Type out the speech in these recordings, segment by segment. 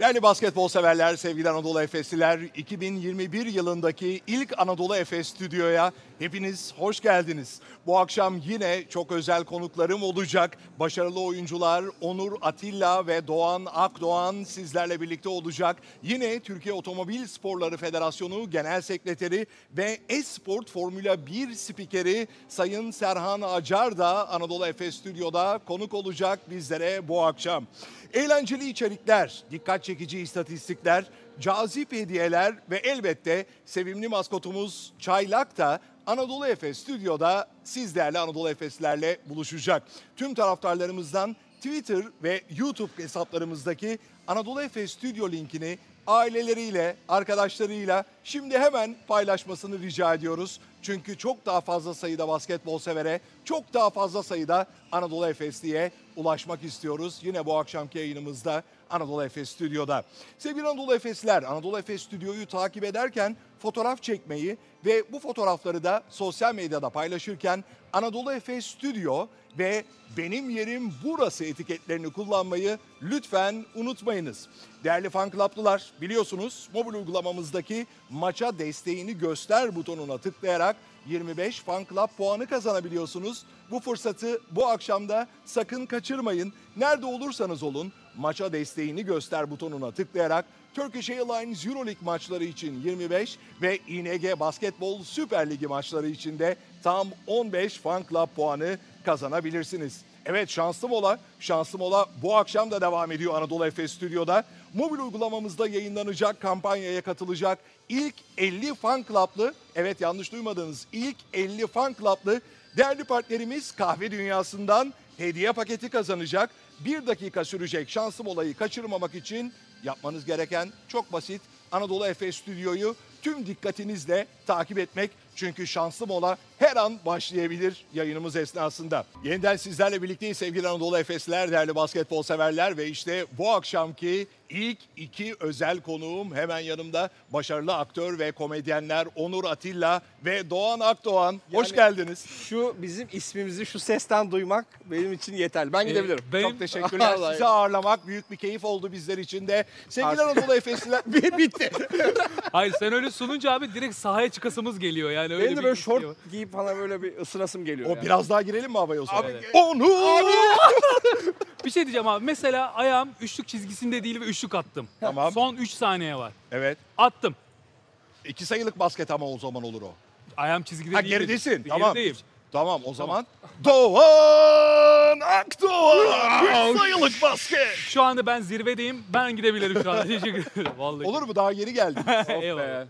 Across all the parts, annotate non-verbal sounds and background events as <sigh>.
Değerli basketbol severler, sevgili Anadolu Efesliler, 2021 yılındaki ilk Anadolu Efes stüdyoya hepiniz hoş geldiniz. Bu akşam yine çok özel konuklarım olacak. Başarılı oyuncular Onur Atilla ve Doğan Akdoğan sizlerle birlikte olacak. Yine Türkiye Otomobil Sporları Federasyonu Genel Sekreteri ve Esport Formula 1 spikeri Sayın Serhan Acar da Anadolu Efes stüdyoda konuk olacak bizlere bu akşam. Eğlenceli içerikler, dikkat çekici istatistikler, cazip hediyeler ve elbette sevimli maskotumuz Çaylak da Anadolu Efes stüdyoda sizlerle Anadolu Efeslerle buluşacak. Tüm taraftarlarımızdan Twitter ve YouTube hesaplarımızdaki Anadolu Efes stüdyo linkini aileleriyle, arkadaşlarıyla şimdi hemen paylaşmasını rica ediyoruz. Çünkü çok daha fazla sayıda basketbol severe, çok daha fazla sayıda Anadolu Efesli'ye ulaşmak istiyoruz. Yine bu akşamki yayınımızda Anadolu Efes Stüdyo'da. Sevgili Anadolu Efesler, Anadolu Efes Stüdyo'yu takip ederken fotoğraf çekmeyi ve bu fotoğrafları da sosyal medyada paylaşırken Anadolu Efes Stüdyo ve benim yerim burası etiketlerini kullanmayı lütfen unutmayınız. Değerli fan club'lılar biliyorsunuz mobil uygulamamızdaki maça desteğini göster butonuna tıklayarak 25 fan club puanı kazanabiliyorsunuz. Bu fırsatı bu akşamda sakın kaçırmayın. Nerede olursanız olun maça desteğini göster butonuna tıklayarak Turkish Airlines Euroleague maçları için 25 ve ING Basketbol Süper Ligi maçları için de tam 15 fan club puanı kazanabilirsiniz. Evet şanslı mola, şanslı mola bu akşam da devam ediyor Anadolu Efes Stüdyo'da. Mobil uygulamamızda yayınlanacak kampanyaya katılacak ilk 50 fan club'lı, evet yanlış duymadınız ilk 50 fan club'lı değerli partnerimiz kahve dünyasından hediye paketi kazanacak. Bir dakika sürecek şanslı molayı kaçırmamak için yapmanız gereken çok basit. Anadolu Efes Stüdyo'yu tüm dikkatinizle takip etmek. Çünkü şanslı mola her an başlayabilir yayınımız esnasında. Yeniden sizlerle birlikteyiz sevgili Anadolu Efesler, değerli basketbol severler ve işte bu akşamki ilk iki özel konuğum hemen yanımda başarılı aktör ve komedyenler Onur Atilla ve Doğan Akdoğan. Hoş Yani- geldiniz. Şu bizim ismimizi şu sesten duymak benim için yeterli. Ben gidebilirim. benim- Çok teşekkürler. <laughs> Sizi ağırlamak büyük bir keyif oldu bizler için de. Sevgili Anadolu Efesliler <laughs> bitti. Hayır sen öyle sununca abi direkt sahaya çıkasımız geliyor yani öyle Benim de bir böyle var. şort giyip falan böyle bir ısınasım geliyor. O yani. biraz daha girelim mi havaya o zaman? Abi- Onur! <laughs> Bir şey diyeceğim abi mesela ayağım üçlük çizgisinde değil ve üçlük attım. Tamam. Son 3 saniye var. Evet. Attım. İki sayılık basket ama o zaman olur o. Ayağım çizgide Ha değil. geridesin. Tamam. Gerideyim. Tamam o zaman Doğan Akdoğan. Bir sayılık basket. Şu anda ben zirvedeyim. Ben gidebilirim şu anda. <laughs> Teşekkür ederim. Vallahi. Olur mu? Daha yeni geldin. <laughs> Eyvallah.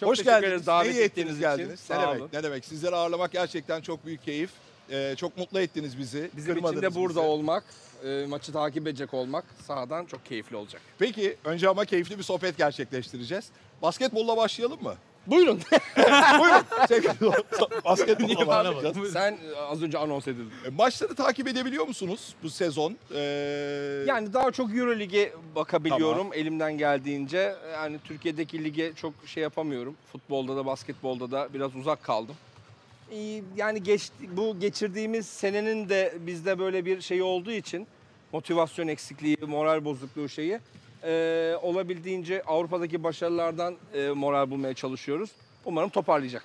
Çok Hoş teşekkür geldiniz. ederiz davet İyi ettiniz ettiğiniz geldiniz. için. Ne Sağ demek? olun. Ne demek? Sizleri ağırlamak gerçekten çok büyük keyif. Ee, çok mutlu ettiniz bizi. Bizim için Kırmadınız de burada bizi. olmak, e, maçı takip edecek olmak sahadan çok keyifli olacak. Peki önce ama keyifli bir sohbet gerçekleştireceğiz. Basketbolla başlayalım mı? Buyurun. <laughs> Buyurun. Sevgili Doğan, Basketbolla bana başlayacağız. Sen e, az önce anons edildin. E, Maçları takip edebiliyor musunuz bu sezon? Ee, Yani daha çok Eurolig'e bakabiliyorum elimden geldiğince. Yani Türkiye'deki lige çok şey yapamıyorum. Futbolda da basketbolda da biraz uzak kaldım. Ee, Yani geç, bu geçirdiğimiz senenin de bizde böyle bir şey olduğu için motivasyon eksikliği, moral bozukluğu şeyi e, olabildiğince Avrupa'daki başarılardan e, moral bulmaya çalışıyoruz. Umarım toparlayacak.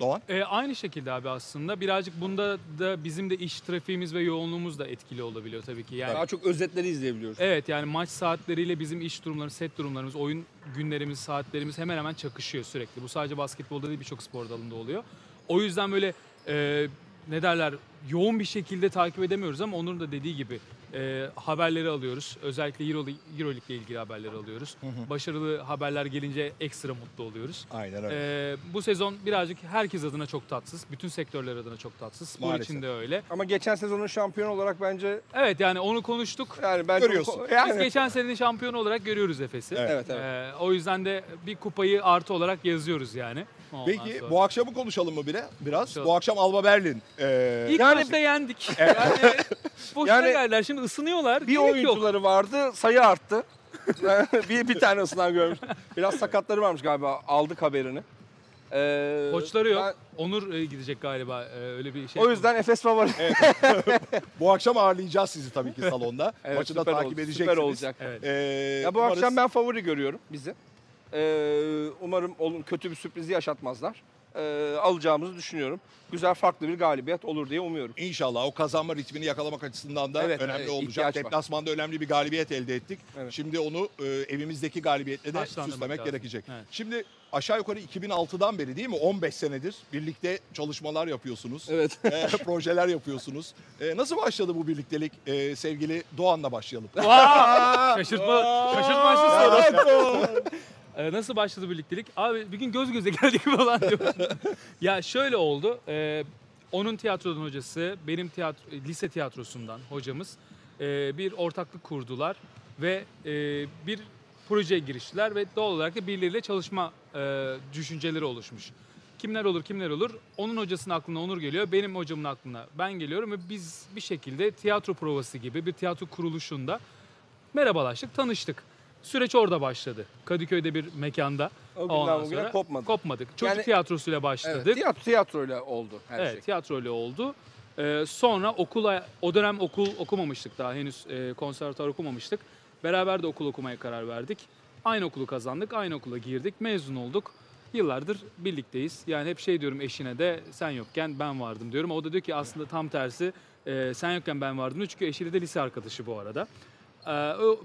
Doğan? Ee, aynı şekilde abi aslında birazcık bunda da bizim de iş trafiğimiz ve yoğunluğumuz da etkili olabiliyor tabii ki. Yani Daha çok özetleri izleyebiliyoruz. Evet yani maç saatleriyle bizim iş durumlarımız, set durumlarımız, oyun günlerimiz, saatlerimiz hemen hemen çakışıyor sürekli. Bu sadece basketbolda değil birçok spor dalında oluyor. O yüzden böyle e, ne derler yoğun bir şekilde takip edemiyoruz ama Onur'un da dediği gibi e, haberleri alıyoruz. Özellikle Euro, Euroleague ile ilgili haberleri alıyoruz. Başarılı haberler gelince ekstra mutlu oluyoruz. Aynen öyle. E, bu sezon birazcık herkes adına çok tatsız. Bütün sektörler adına çok tatsız. Spor Maalesef. için de öyle. Ama geçen sezonun şampiyonu olarak bence Evet yani onu konuştuk. yani ben Görüyorsun. Biz Yani, geçen senenin şampiyonu olarak görüyoruz Efes'i. Evet. evet evet. Ee, o yüzden de bir kupayı artı olarak yazıyoruz yani. Ondan Peki sonra. bu akşamı konuşalım mı bire? Biraz. Konuşalım. Bu akşam Alba Berlin. Ee, İlk Yani- maçta yendik. <laughs> Yani boşuna Yani- geldiler. Şimdi ısınıyorlar. Bir Gerek yok. oyuncuları vardı, sayı arttı. <laughs> bir bir tane ısınan görmüştüm. Biraz sakatları varmış galiba. Aldık haberini. Ee, Koçları yok. ben- Onur e, gidecek galiba. e, öyle bir şey. o yüzden Efes favori. <laughs> Bu akşam ağırlayacağız sizi tabii ki salonda. <laughs> Evet, Maçı da takip oldu, edeceksiniz. Süper olacak. Evet. Ee, Ya bu umarız- akşam ben favori görüyorum bizi. Ee, umarım olun kötü bir sürprizi yaşatmazlar. Ee, alacağımızı düşünüyorum. Güzel farklı bir galibiyet olur diye umuyorum. İnşallah o kazanma ritmini yakalamak açısından da Evet, önemli evet, olacak. ihtiyaç var. Deplasmanda önemli bir galibiyet elde ettik. Evet. Şimdi onu e, evimizdeki galibiyetle de Taşlandırmak süslemek lazım. gerekecek. Evet. Şimdi aşağı yukarı 2006'dan beri değil mi? 15 senedir birlikte çalışmalar yapıyorsunuz. Evet. e, <laughs> projeler yapıyorsunuz. E, nasıl başladı bu birliktelik? E, sevgili Doğan'la başlayalım. Şaşırtma, şaşırtmaçlı soru. <laughs> Ee, nasıl başladı birliktelik? Abi bir gün göz göze <laughs> geldik falan diyor. <laughs> ya şöyle oldu. e, onun tiyatrodan hocası, benim tiyatro, lise tiyatrosundan hocamız e, bir ortaklık kurdular ve e, bir projeye giriştiler ve doğal olarak da birileriyle çalışma e, düşünceleri oluşmuş. Kimler olur kimler olur? Onun hocasının aklına Onur geliyor, benim hocamın aklına ben geliyorum ve biz bir şekilde tiyatro provası gibi bir tiyatro kuruluşunda merhabalaştık, tanıştık. Süreç orada başladı. Kadıköy'de bir mekanda. O günden Ondan bugüne sonra kopmadı. Kopmadık. Çocuk Yani- tiyatrosuyla başladık. Evet, tiyatro, tiyatroyla oldu her Evet, şey. tiyatro öyle oldu. Ee, sonra okula, o dönem okul okumamıştık daha henüz e, konservatuar okumamıştık. Beraber de okul okumaya karar verdik. Aynı okulu kazandık, aynı okula girdik, mezun olduk. Yıllardır birlikteyiz. Yani hep şey diyorum eşine de sen yokken ben vardım diyorum. O da diyor ki aslında tam tersi e, sen yokken ben vardım diyor. Çünkü eşiyle de lise arkadaşı bu arada. Ee,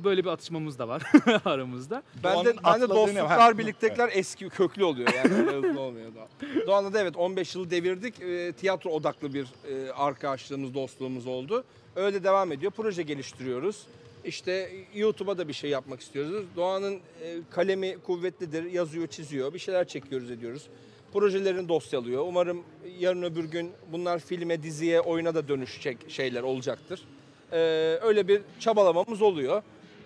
böyle bir atışmamız da var <laughs> aramızda. Ben de, ben de dostluklar, birliktelikler eski, köklü oluyor yani. hızlı olmuyor da. Doğan'da da evet 15 yılı devirdik. E, tiyatro odaklı bir e, arkadaşlığımız, dostluğumuz oldu. Öyle devam ediyor. Proje geliştiriyoruz. İşte YouTube'a da bir şey yapmak istiyoruz. Doğan'ın e, kalemi kuvvetlidir, yazıyor, çiziyor. Bir şeyler çekiyoruz, ediyoruz. Projelerini dosyalıyor. Umarım yarın öbür gün bunlar filme, diziye, oyuna da dönüşecek şeyler olacaktır. E, öyle bir çabalamamız oluyor.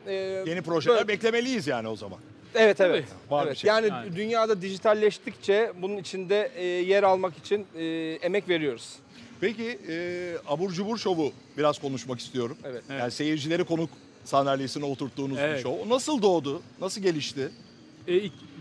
E, Yeni projeler böyle- beklemeliyiz yani o zaman. Evet evet. Var bir evet. şey. Yani, Yani. dünyada dijitalleştikçe bunun içinde e, yer almak için e, emek veriyoruz. Peki e, Abur Cubur Şov'u biraz konuşmak istiyorum. Evet. Yani seyircileri konuk sandalyesine oturttuğunuz bir Evet. şov. Nasıl doğdu? Nasıl gelişti? E,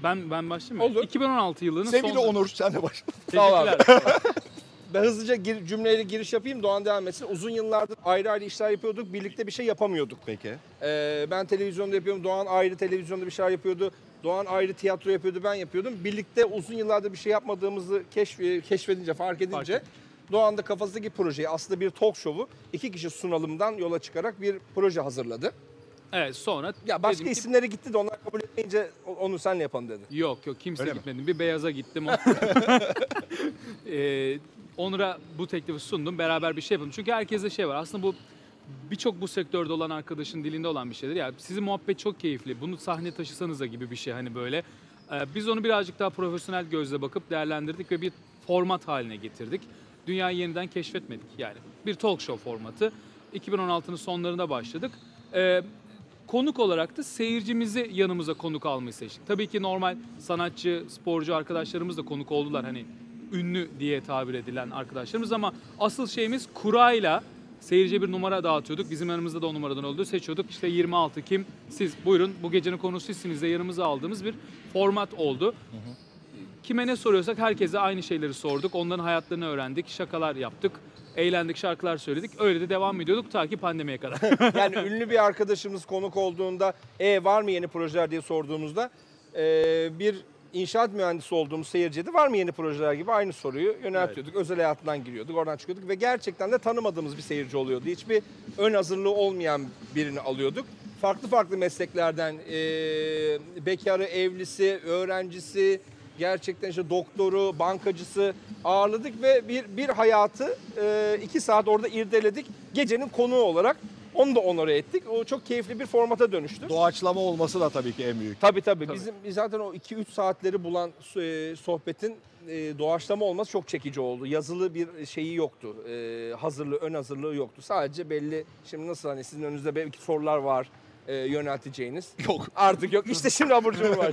ben ben başlayayım mı? Olur. 2016 yılının Sevgili son... Onur sen de başla. Sağ ol abi. Teşekkürler. <laughs> Ben hızlıca gir, cümleyle giriş yapayım Doğan devam etsin. Uzun yıllardır ayrı ayrı işler yapıyorduk. Birlikte bir şey yapamıyorduk. Peki. Ee, ben televizyonda yapıyorum. Doğan ayrı televizyonda bir şeyler yapıyordu. Doğan ayrı tiyatro yapıyordu. Ben yapıyordum. Birlikte uzun yıllardır bir şey yapmadığımızı keşf, keşfedince, fark edince Fark Doğan da kafasındaki projeyi aslında bir talk show'u iki kişi sunalımdan yola çıkarak bir proje hazırladı. evet sonra Ya başka ki, isimlere gitti de onlar kabul etmeyince onu senle yapalım dedi. Yok yok kimse Öyle mi? gitmedim. Bir beyaza gittim. <laughs> <laughs> ee, Onur'a bu teklifi sundum. Beraber bir şey yapalım. Çünkü herkeste şey var. Aslında bu birçok bu sektörde olan arkadaşın dilinde olan bir şeydir. Ya sizin muhabbet çok keyifli. Bunu sahne taşısanız da gibi bir şey hani böyle. Ee, biz onu birazcık daha profesyonel gözle bakıp değerlendirdik ve bir format haline getirdik. Dünyayı yeniden keşfetmedik yani. Bir talk show formatı. 2016'nın sonlarında başladık. Ee, konuk olarak da seyircimizi yanımıza konuk almayı seçtik. Tabii ki normal sanatçı, sporcu arkadaşlarımız da konuk oldular. Hani ünlü diye tabir edilen arkadaşlarımız ama asıl şeyimiz kurayla seyirciye bir numara dağıtıyorduk. Bizim yanımızda da o numaradan oldu. Seçiyorduk. İşte 26 kim? Siz buyurun bu gecenin konusu sizsiniz de yanımıza aldığımız bir format oldu. Kime ne soruyorsak herkese aynı şeyleri sorduk. Onların hayatlarını öğrendik, şakalar yaptık, eğlendik, şarkılar söyledik. Öyle de devam ediyorduk ta ki pandemiye kadar. <laughs> Yani ünlü bir arkadaşımız konuk olduğunda e var mı yeni projeler diye sorduğumuzda e, bir inşaat mühendisi olduğumuz seyirciye de var mı yeni projeler gibi aynı soruyu yöneltiyorduk. Özel hayatından giriyorduk, oradan çıkıyorduk ve gerçekten de tanımadığımız bir seyirci oluyordu. Hiçbir ön hazırlığı olmayan birini alıyorduk. Farklı farklı mesleklerden e, bekarı, evlisi, öğrencisi, gerçekten işte doktoru, bankacısı ağırladık ve bir bir hayatı e, iki saat orada irdeledik. Gecenin konuğu olarak onu da onore ettik. O çok keyifli bir formata dönüştü. Doğaçlama olması da tabii ki en büyük. Tabii tabii. Tabii. Bizim biz zaten o 2-3 saatleri bulan e, sohbetin e, doğaçlama olması çok çekici oldu. Yazılı bir şeyi yoktu. E, hazırlığı, ön hazırlığı yoktu. Sadece belli, şimdi nasıl hani sizin önünüzde belki sorular var e, yönelteceğiniz. <laughs> Yok. Artık yok. İşte şimdi abur cubur <laughs> var.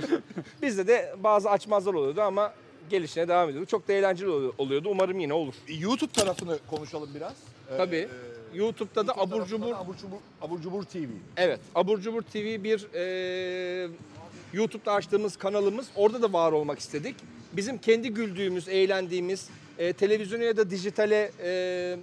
Bizde de bazı açmazlar oluyordu ama gelişine devam ediyordu. Çok da eğlenceli oluyor- oluyordu. Umarım yine olur. YouTube tarafını konuşalım biraz. Ee, Tabii. YouTube'da da YouTube abur cubur Abur Cubur, Abur Cubur TV. Evet, Abur Cubur TV bir e, YouTube'da açtığımız kanalımız orada da var olmak istedik. Bizim kendi güldüğümüz, eğlendiğimiz, e, televizyona ya da dijitale e,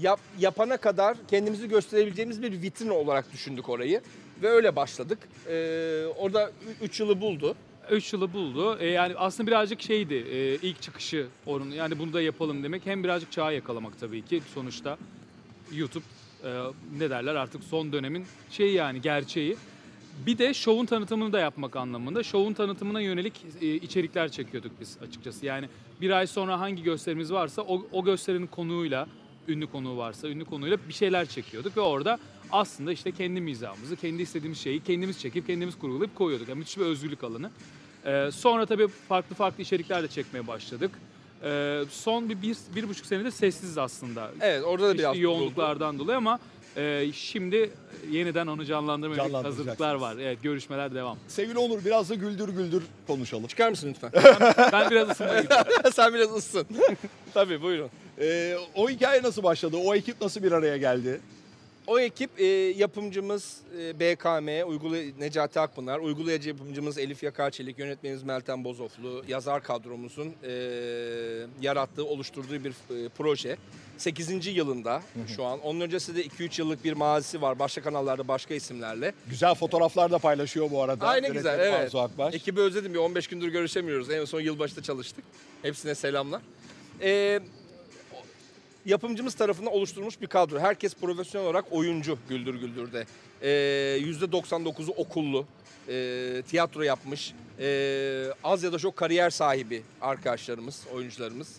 yap, yapana kadar kendimizi gösterebileceğimiz bir vitrin olarak düşündük orayı. Ve öyle başladık. E, orada 3 yılı buldu. 3 yılı buldu. E, yani aslında birazcık şeydi e, ilk çıkışı onun. Yani bunu da yapalım demek. Hem birazcık çağı yakalamak tabii ki sonuçta. YouTube e, ne derler artık son dönemin şeyi yani gerçeği. Bir de şovun tanıtımını da yapmak anlamında. Şovun tanıtımına yönelik e, içerikler çekiyorduk biz açıkçası. Yani bir ay sonra hangi gösterimiz varsa o, o gösterinin konuğuyla, ünlü konuğu varsa ünlü konuyla bir şeyler çekiyorduk. Ve orada aslında işte kendi mizahımızı, kendi istediğimiz şeyi kendimiz çekip kendimiz kurgulayıp koyuyorduk. Yani müthiş bir özgürlük alanı. Ee, sonra tabii farklı farklı içerikler de çekmeye başladık. Ee, son bir, bir, bir buçuk senedir sessiziz aslında. Evet orada da biraz yoğunluklardan dolayı ama e, şimdi yeniden onu canlandırmaya yönelik hazırlıklar var. Evet görüşmeler devam. Sevgili Onur biraz da güldür güldür konuşalım. Çıkar mısın lütfen? Ben biraz ısınmaya gidiyorum. <laughs> Sen biraz ıssın. <laughs> Tabii buyurun. Ee, o hikaye nasıl başladı? O ekip nasıl bir araya geldi? O ekip e, yapımcımız e, BKM, uygulay Necati Akpınar, uygulayıcı yapımcımız Elif Yakarçelik, yönetmenimiz Meltem Bozoflu, yazar kadromuzun e, yarattığı, oluşturduğu bir e, proje. 8. yılında şu an. Onun öncesi de 2-3 yıllık bir mazisi var. Başka kanallarda başka isimlerle. Güzel fotoğraflar da paylaşıyor bu arada. Ay ne güzel, evet. Akbaş. Ekibi özledim bir 15 gündür görüşemiyoruz. En son yılbaşında çalıştık. Hepsine selamlar. Ee, o- yapımcımız tarafından oluşturulmuş bir kadro. Herkes profesyonel olarak oyuncu Güldür Güldür'de. Ee, %99'u okullu. Ee, tiyatro yapmış. Ee, az ya da çok kariyer sahibi arkadaşlarımız, oyuncularımız.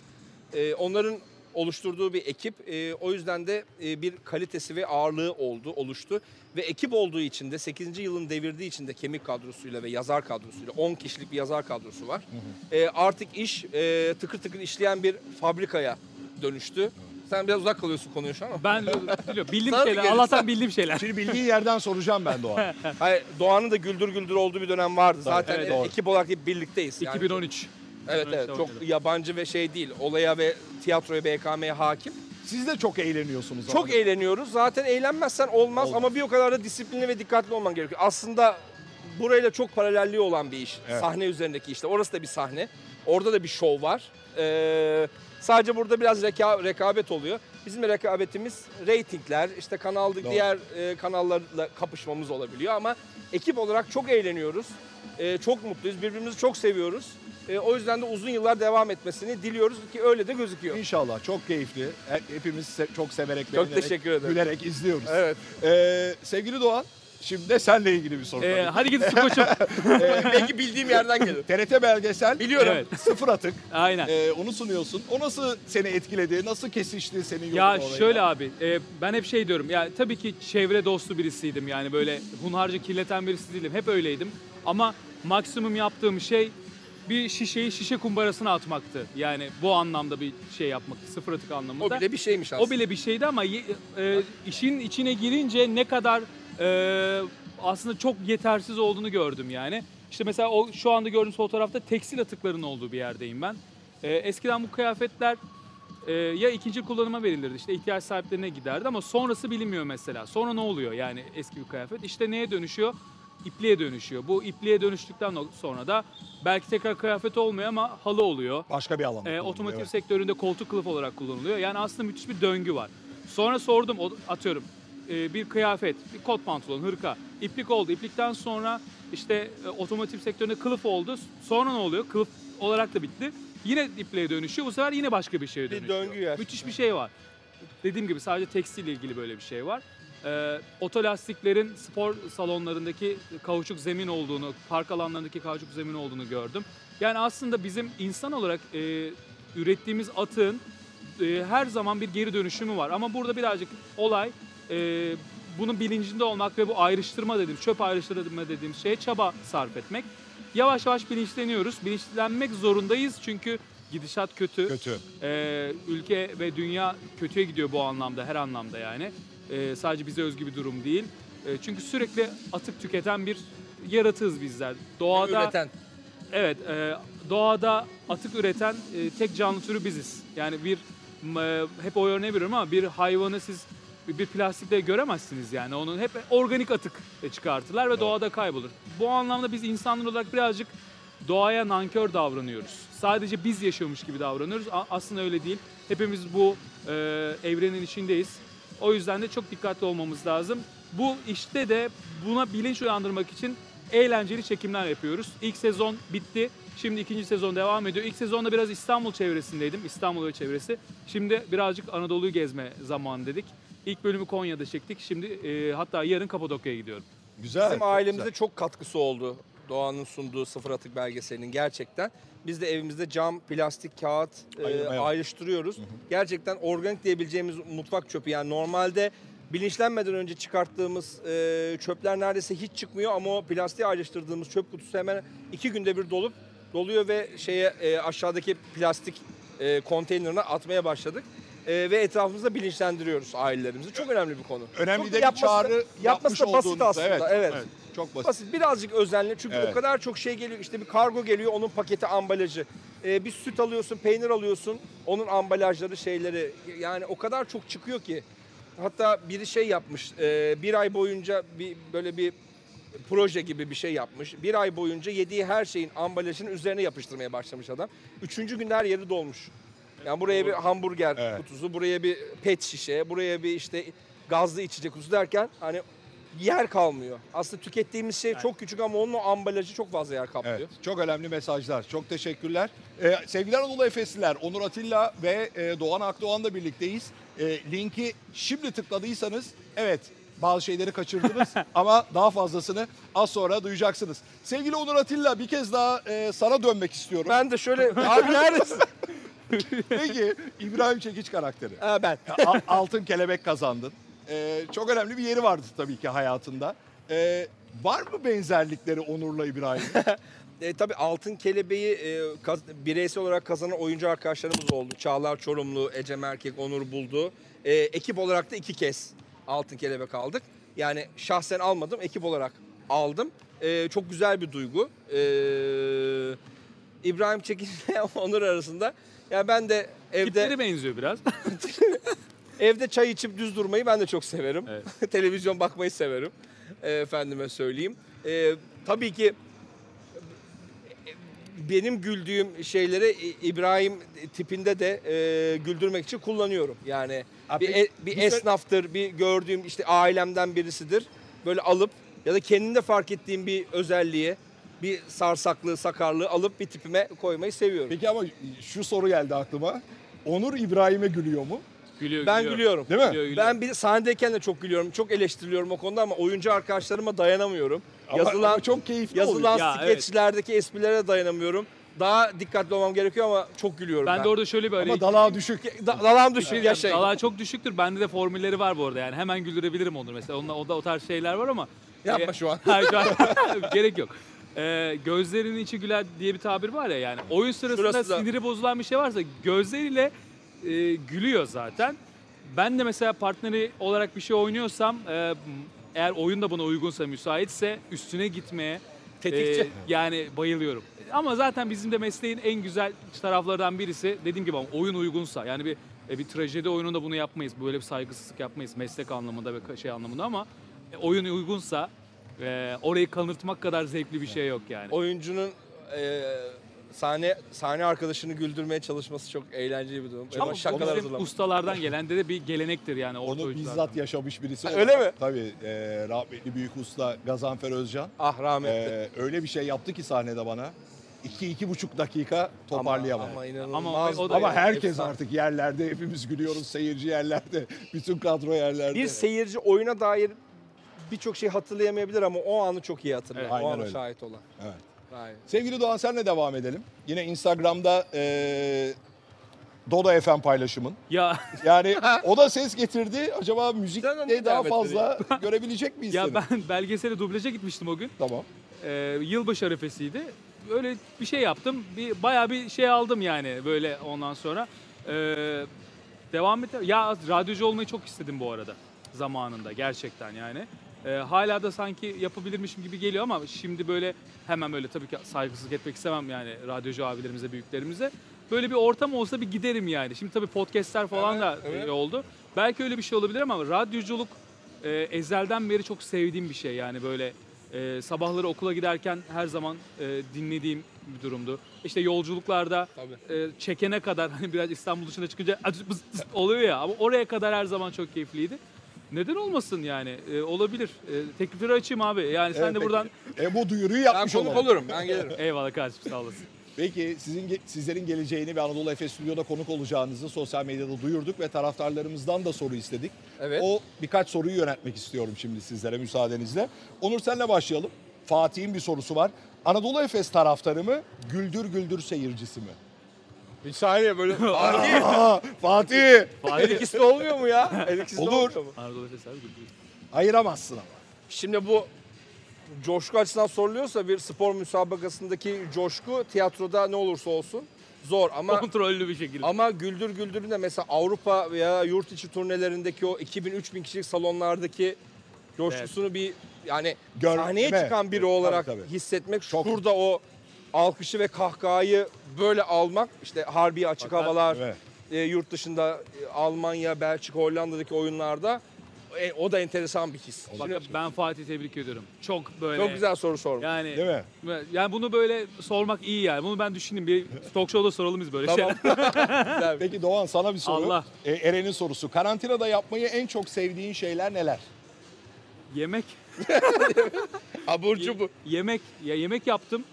Ee, onların oluşturduğu bir ekip. Ee, o yüzden de e, bir kalitesi ve ağırlığı oldu, oluştu. Ve ekip olduğu için de 8. yılın devirdiği için de kemik kadrosuyla ve yazar kadrosuyla 10 kişilik bir yazar kadrosu var. Ee, artık iş e, tıkır tıkır işleyen bir fabrikaya dönüştü. Sen biraz uzak kalıyorsun konuya şu an ama. Ben biliyorum. <laughs> Bildiğim Sana şeyler. Allah'tan bildiğim şeyler. Şimdi bildiğin yerden soracağım ben Doğan. <laughs> Hayır, Doğan'ın da güldür güldür olduğu bir dönem vardı. Zaten evet, e, doğru. ekip olarak hep birlikteyiz. Yani 2013. Evet evet çok oynadım. yabancı ve şey değil. Olaya ve tiyatroya BKM'ye hakim. Siz de çok eğleniyorsunuz. Çok ama. eğleniyoruz. Zaten eğlenmezsen olmaz, Olmaz. ama bir o kadar da disiplinli ve dikkatli olman gerekiyor. Aslında burayla çok paralelliği olan bir iş. Evet. Sahne üzerindeki işte. Orası da bir sahne. Orada da bir şov var. Ee, sadece burada biraz reka- rekabet oluyor. Bizim rekabetimiz reytingler, işte kanalda Doğru. diğer e, kanallarla kapışmamız olabiliyor ama ekip olarak çok eğleniyoruz. Ee, çok mutluyuz. Birbirimizi çok seviyoruz. Ee, o yüzden de uzun yıllar devam etmesini diliyoruz ki öyle de gözüküyor. İnşallah çok keyifli. He- Hepimiz se- çok severek, Çok beğenerek, teşekkür ederim. gülerek izliyoruz. Evet. Ee, sevgili Doğan, şimdi de seninle ilgili bir soru. Ee, hadi gidin su koçum. <laughs> Belki bildiğim yerden gelir. TRT belgesel. Biliyorum. Evet. Sıfır atık. Aynen. Ee, onu sunuyorsun. O nasıl seni etkiledi? Nasıl kesişti senin yolun Ya oraya? şöyle abi, e, ben hep şey diyorum. Ya tabii ki çevre dostu birisiydim. Yani böyle hunharca kirleten birisi değilim. Hep öyleydim. Ama maksimum yaptığım şey bir şişeyi şişe kumbarasına atmaktı. Yani bu anlamda bir şey yapmak, sıfır atık anlamında. O bile bir şeymiş aslında. O bile bir şeydi ama e, işin içine girince ne kadar e, aslında çok yetersiz olduğunu gördüm yani. İşte mesela o şu anda gördüğünüz fotoğrafta tekstil atıklarının olduğu bir yerdeyim ben. E, eskiden bu kıyafetler e, ya ikinci kullanıma verilirdi işte ihtiyaç sahiplerine giderdi ama sonrası bilinmiyor mesela. Sonra ne oluyor yani eski bir kıyafet? İşte neye dönüşüyor? İpliğe dönüşüyor. Bu ipliğe dönüştükten sonra da belki tekrar kıyafet olmuyor ama halı oluyor. Başka bir alan. E, otomotiv Evet. sektöründe koltuk kılıf olarak kullanılıyor. Yani aslında müthiş bir döngü var. Sonra sordum, atıyorum e, bir kıyafet, bir kot pantolon, hırka, iplik oldu. İplikten sonra işte e, otomotiv sektöründe kılıf oldu. Sonra ne oluyor? Kılıf olarak da bitti. Yine ipliğe dönüşüyor. Bu sefer yine başka bir şeye Bir dönüşüyor. döngü ya. Müthiş bir şey var. Dediğim gibi sadece tekstille ilgili böyle bir şey var. Ee, otolastiklerin spor salonlarındaki kauçuk zemin olduğunu, park alanlarındaki kauçuk zemin olduğunu gördüm. Yani aslında bizim insan olarak e, ürettiğimiz atığın e, her zaman bir geri dönüşümü var. Ama burada birazcık olay e, bunun bilincinde olmak ve bu ayrıştırma dediğim, çöp ayrıştırma dediğim şeye çaba sarf etmek. Yavaş yavaş bilinçleniyoruz. Bilinçlenmek zorundayız çünkü gidişat kötü. Kötü. Ee, ülke ve dünya kötüye gidiyor bu anlamda, her anlamda yani. Ee, sadece bize özgü bir durum değil. Ee, çünkü sürekli atık tüketen bir yaratığız bizler. Doğada Üreten. evet, e, doğada atık üreten e, tek canlı türü biziz. Yani bir m- hep o örneği veriyorum ama bir hayvanı siz bir, plastikte göremezsiniz yani. Onun hep organik atık çıkartırlar ve doğada kaybolur. Bu anlamda biz insanlar olarak birazcık doğaya nankör davranıyoruz. Sadece biz yaşıyormuş gibi davranıyoruz. Aslında öyle değil. Hepimiz bu e, evrenin içindeyiz. O yüzden de çok dikkatli olmamız lazım. Bu işte de buna bilinç uyandırmak için eğlenceli çekimler yapıyoruz. İlk sezon bitti. Şimdi ikinci sezon devam ediyor. İlk sezonda biraz İstanbul çevresindeydim. İstanbul ve çevresi. Şimdi birazcık Anadolu'yu gezme zamanı dedik. İlk bölümü Konya'da çektik. Şimdi e, hatta yarın Kapadokya'ya gidiyorum. Güzel. Bizim ailemize güzel. çok katkısı oldu. Doğanın sunduğu sıfır atık belgeselinin gerçekten. Biz de evimizde cam, plastik, kağıt e, Ayırma yap. ayrıştırıyoruz. Gerçekten organik diyebileceğimiz mutfak çöpü. Yani normalde bilinçlenmeden önce çıkarttığımız e, çöpler neredeyse hiç çıkmıyor ama o plastiği ayrıştırdığımız çöp kutusu hemen iki günde bir dolup doluyor ve şeye e, aşağıdaki plastik e, konteynerine atmaya başladık. E, ve etrafımızda bilinçlendiriyoruz ailelerimizi. Çok önemli bir konu. Önemli Çok de bir yapması- çağrı yapması da basit aslında, evet. Çok basit. Basit birazcık özenli çünkü Evet. o kadar çok şey geliyor işte bir kargo geliyor onun paketi ambalajı Ee, bir süt alıyorsun peynir alıyorsun onun ambalajları şeyleri yani o kadar çok çıkıyor ki hatta biri şey yapmış e, bir ay boyunca bir böyle bir proje gibi bir şey yapmış bir ay boyunca yediği her şeyin ambalajını üzerine yapıştırmaya başlamış adam üçüncü gün her yeri dolmuş yani buraya bir hamburger Evet. kutusu buraya bir pet şişe buraya bir işte gazlı içecek kutusu derken hani yer kalmıyor. Aslında tükettiğimiz şey çok küçük ama onun o ambalajı çok fazla yer kaplıyor. Evet, çok önemli mesajlar. Çok teşekkürler. Ee, sevgili Anadolu Efesliler, Onur Atilla ve e, Doğan Akdoğan'la birlikteyiz. E, linki şimdi tıkladıysanız, evet bazı şeyleri kaçırdınız <laughs> ama daha fazlasını az sonra duyacaksınız. Sevgili Onur Atilla bir kez daha e, sana dönmek istiyorum. Ben de şöyle <laughs> abi neredesin? Peki İbrahim Çekiç karakteri. ha, ben. A- altın kelebek kazandın. Ee, çok önemli bir yeri vardı tabii ki hayatında. Ee, var mı benzerlikleri Onur'la İbrahim'in? <laughs> E, tabii altın kelebeği e, kaz- bireysel olarak kazanan oyuncu arkadaşlarımız oldu. Çağlar Çorumlu, Ecem Erkek, Onur Buldu. E, ekip olarak da iki kez altın kelebek aldık. Yani şahsen almadım, ekip olarak aldım. E, çok güzel bir duygu. E, İbrahim Çekin ile <laughs> Onur arasında. Yani ben de evde Tipleri benziyor biraz. <laughs> Evde çay içip düz durmayı ben de çok severim. Evet. <laughs> Televizyon bakmayı severim. E, efendime söyleyeyim. E, tabii ki e, benim güldüğüm şeyleri İbrahim tipinde de e, güldürmek için kullanıyorum. Yani Abi, bir, e- bir esnaftır, bir gördüğüm işte ailemden birisidir. Böyle alıp ya da kendinde fark ettiğim bir özelliği, bir sarsaklığı, sakarlığı alıp bir tipime koymayı seviyorum. Peki ama şu soru geldi aklıma. Onur İbrahim'e gülüyor mu? Gülüyor, Ben gülüyor. gülüyorum. Değil mi? Gülüyor, gülüyor. Ben bir sahnedeyken de çok gülüyorum. Çok eleştiriliyorum o konuda ama oyuncu arkadaşlarıma dayanamıyorum. Ama, yazılan ama çok keyifli yazılan oluyor. Ya, skeçlerdeki esprilere dayanamıyorum. Daha dikkatli olmam gerekiyor ama çok gülüyorum ben. Ben de orada şöyle bir Ama arayış... dalağı düşük. Da- dalağım şey düşük diyeceğim, yaşayın. Dalağı çok düşüktür. Bende de formülleri var bu arada yani. Hemen güldürebilirim onu mesela. Onda, onda o tarz şeyler var ama... Yapma E, şu an. <laughs> Hayır şu an <laughs> gerek yok. Ee, gözlerinin içi güler diye bir tabir var ya yani. Oyun sırasında Şurası da- siniri bozulan bir şey varsa gözleriyle e, gülüyor zaten. Ben de mesela partneri olarak bir şey oynuyorsam e, eğer oyun da buna uygunsa, müsaitse üstüne gitmeye Tetikçi. e, yani bayılıyorum. Ama zaten bizim de mesleğin en güzel taraflarından birisi dediğim gibi ama oyun uygunsa yani bir e, bir trajedi oyununda bunu yapmayız. Böyle bir saygısızlık yapmayız meslek anlamında ve ka- şey anlamında ama e, oyun uygunsa e, orayı kanırtmak kadar zevkli bir şey yok yani. Oyuncunun e, sahne sahne arkadaşını güldürmeye çalışması çok eğlenceli bir durum. Ama Ama şakalar bizim hazırlamak. ustalardan gelen de, de bir gelenektir yani orta Onu oyunculardan. bizzat yaşamış birisi. Ha, öyle mi? Tabii. E, rahmetli büyük usta Gazanfer Özcan. Ah rahmetli. E, öyle bir şey yaptı ki sahnede bana. 2-2,5 dakika toparlayamadım. Ama, Ama, inanılmaz. Ama o da- bir- herkes efsane. artık yerlerde. Hepimiz gülüyoruz. Seyirci yerlerde. <laughs> Bütün kadro yerlerde. Bir seyirci oyuna dair birçok şey hatırlayamayabilir ama o anı çok iyi hatırlar. Evet. o Aynen ana öyle. şahit olan. Evet. Aynen. Sevgili Doğan senle devam edelim. Yine Instagram'da e, Dodo FM paylaşımın. Ya Yani o da ses getirdi. Acaba Sen onu müzikte daha devam fazla görebilecek miyiz ya seni? ben <laughs> belgesele dublaja gitmiştim o gün. Tamam. Ee, yılbaşı arifesiydi. Öyle bir şey yaptım. Bir bayağı bir şey aldım yani böyle ondan sonra. Ee, devam et. Ya radyocu olmayı çok istedim bu arada zamanında gerçekten yani. Ee, hala da sanki yapabilirmişim gibi geliyor ama şimdi böyle hemen böyle tabii ki saygısızlık etmek istemem yani radyocu abilerimize, büyüklerimize. Böyle bir ortam olsa bir giderim yani. Şimdi tabii podcastler falan Evet, da evet. e, oldu. Belki öyle bir şey olabilir ama radyoculuk e, ezelden beri çok sevdiğim bir şey. Yani böyle e, sabahları okula giderken her zaman e, dinlediğim bir durumdu. İşte yolculuklarda Tabii. e, çekene kadar <laughs> hani biraz İstanbul dışına çıkınca <laughs> oluyor ya ama oraya kadar her zaman çok keyifliydi. Neden olmasın yani? E, olabilir. E, teklifleri açayım abi. Yani sen Evet, de peki. buradan E, bu duyuruyu Ben yapmış konuk olalım. olurum. Ben gelirim. <laughs> eyvallah kardeşim sağ olasın. Peki sizin ge- sizlerin geleceğini ve Anadolu Efes Stüdyo'da konuk olacağınızı sosyal medyada duyurduk ve taraftarlarımızdan da soru istedik. Evet. O birkaç soruyu yönetmek istiyorum şimdi sizlere müsaadenizle. Onur senle başlayalım. Fatih'in bir sorusu var. Anadolu Efes taraftarı mı, güldür güldür seyircisi mi? Bir saniye böyle. Aa, <laughs> Fatih! <laughs> Hayır. Her ikisi de olmuyor mu ya? Her ikisi de Olur. olmuyor mu? Anadolu Efes abi güldürüyor. Ayıramazsın ama. Şimdi bu coşku açısından soruluyorsa bir spor müsabakasındaki coşku tiyatroda ne olursa olsun zor ama Kontrollü bir şekilde. ama Güldür Güldür'ün de mesela Avrupa veya yurt içi turnelerindeki o 2000-3000 kişilik salonlardaki coşkusunu bir yani Gör- sahneye çıkan biri Tabii, olarak tabii. hissetmek Çok- şurada o alkışı ve kahkahayı böyle almak işte harbi açık Fakat- havalar Evet. e, yurt dışında e, Almanya, Belçika, Hollanda'daki oyunlarda e, o da enteresan bir his. Bak, Şimdi- ben Fatih tebrik ediyorum. Çok böyle. çok güzel soru sormuş. Yani Değil mi? yani bunu böyle sormak iyi yani. Bunu ben düşüneyim. Bir talk show'da soralım biz böyle Tamam. şeyler. <laughs> Peki Doğan sana bir soru. Allah. E, Eren'in sorusu. Karantinada yapmayı en çok sevdiğin şeyler neler? Yemek. <laughs> Abur cubur. Yemek. Ya yemek yaptım.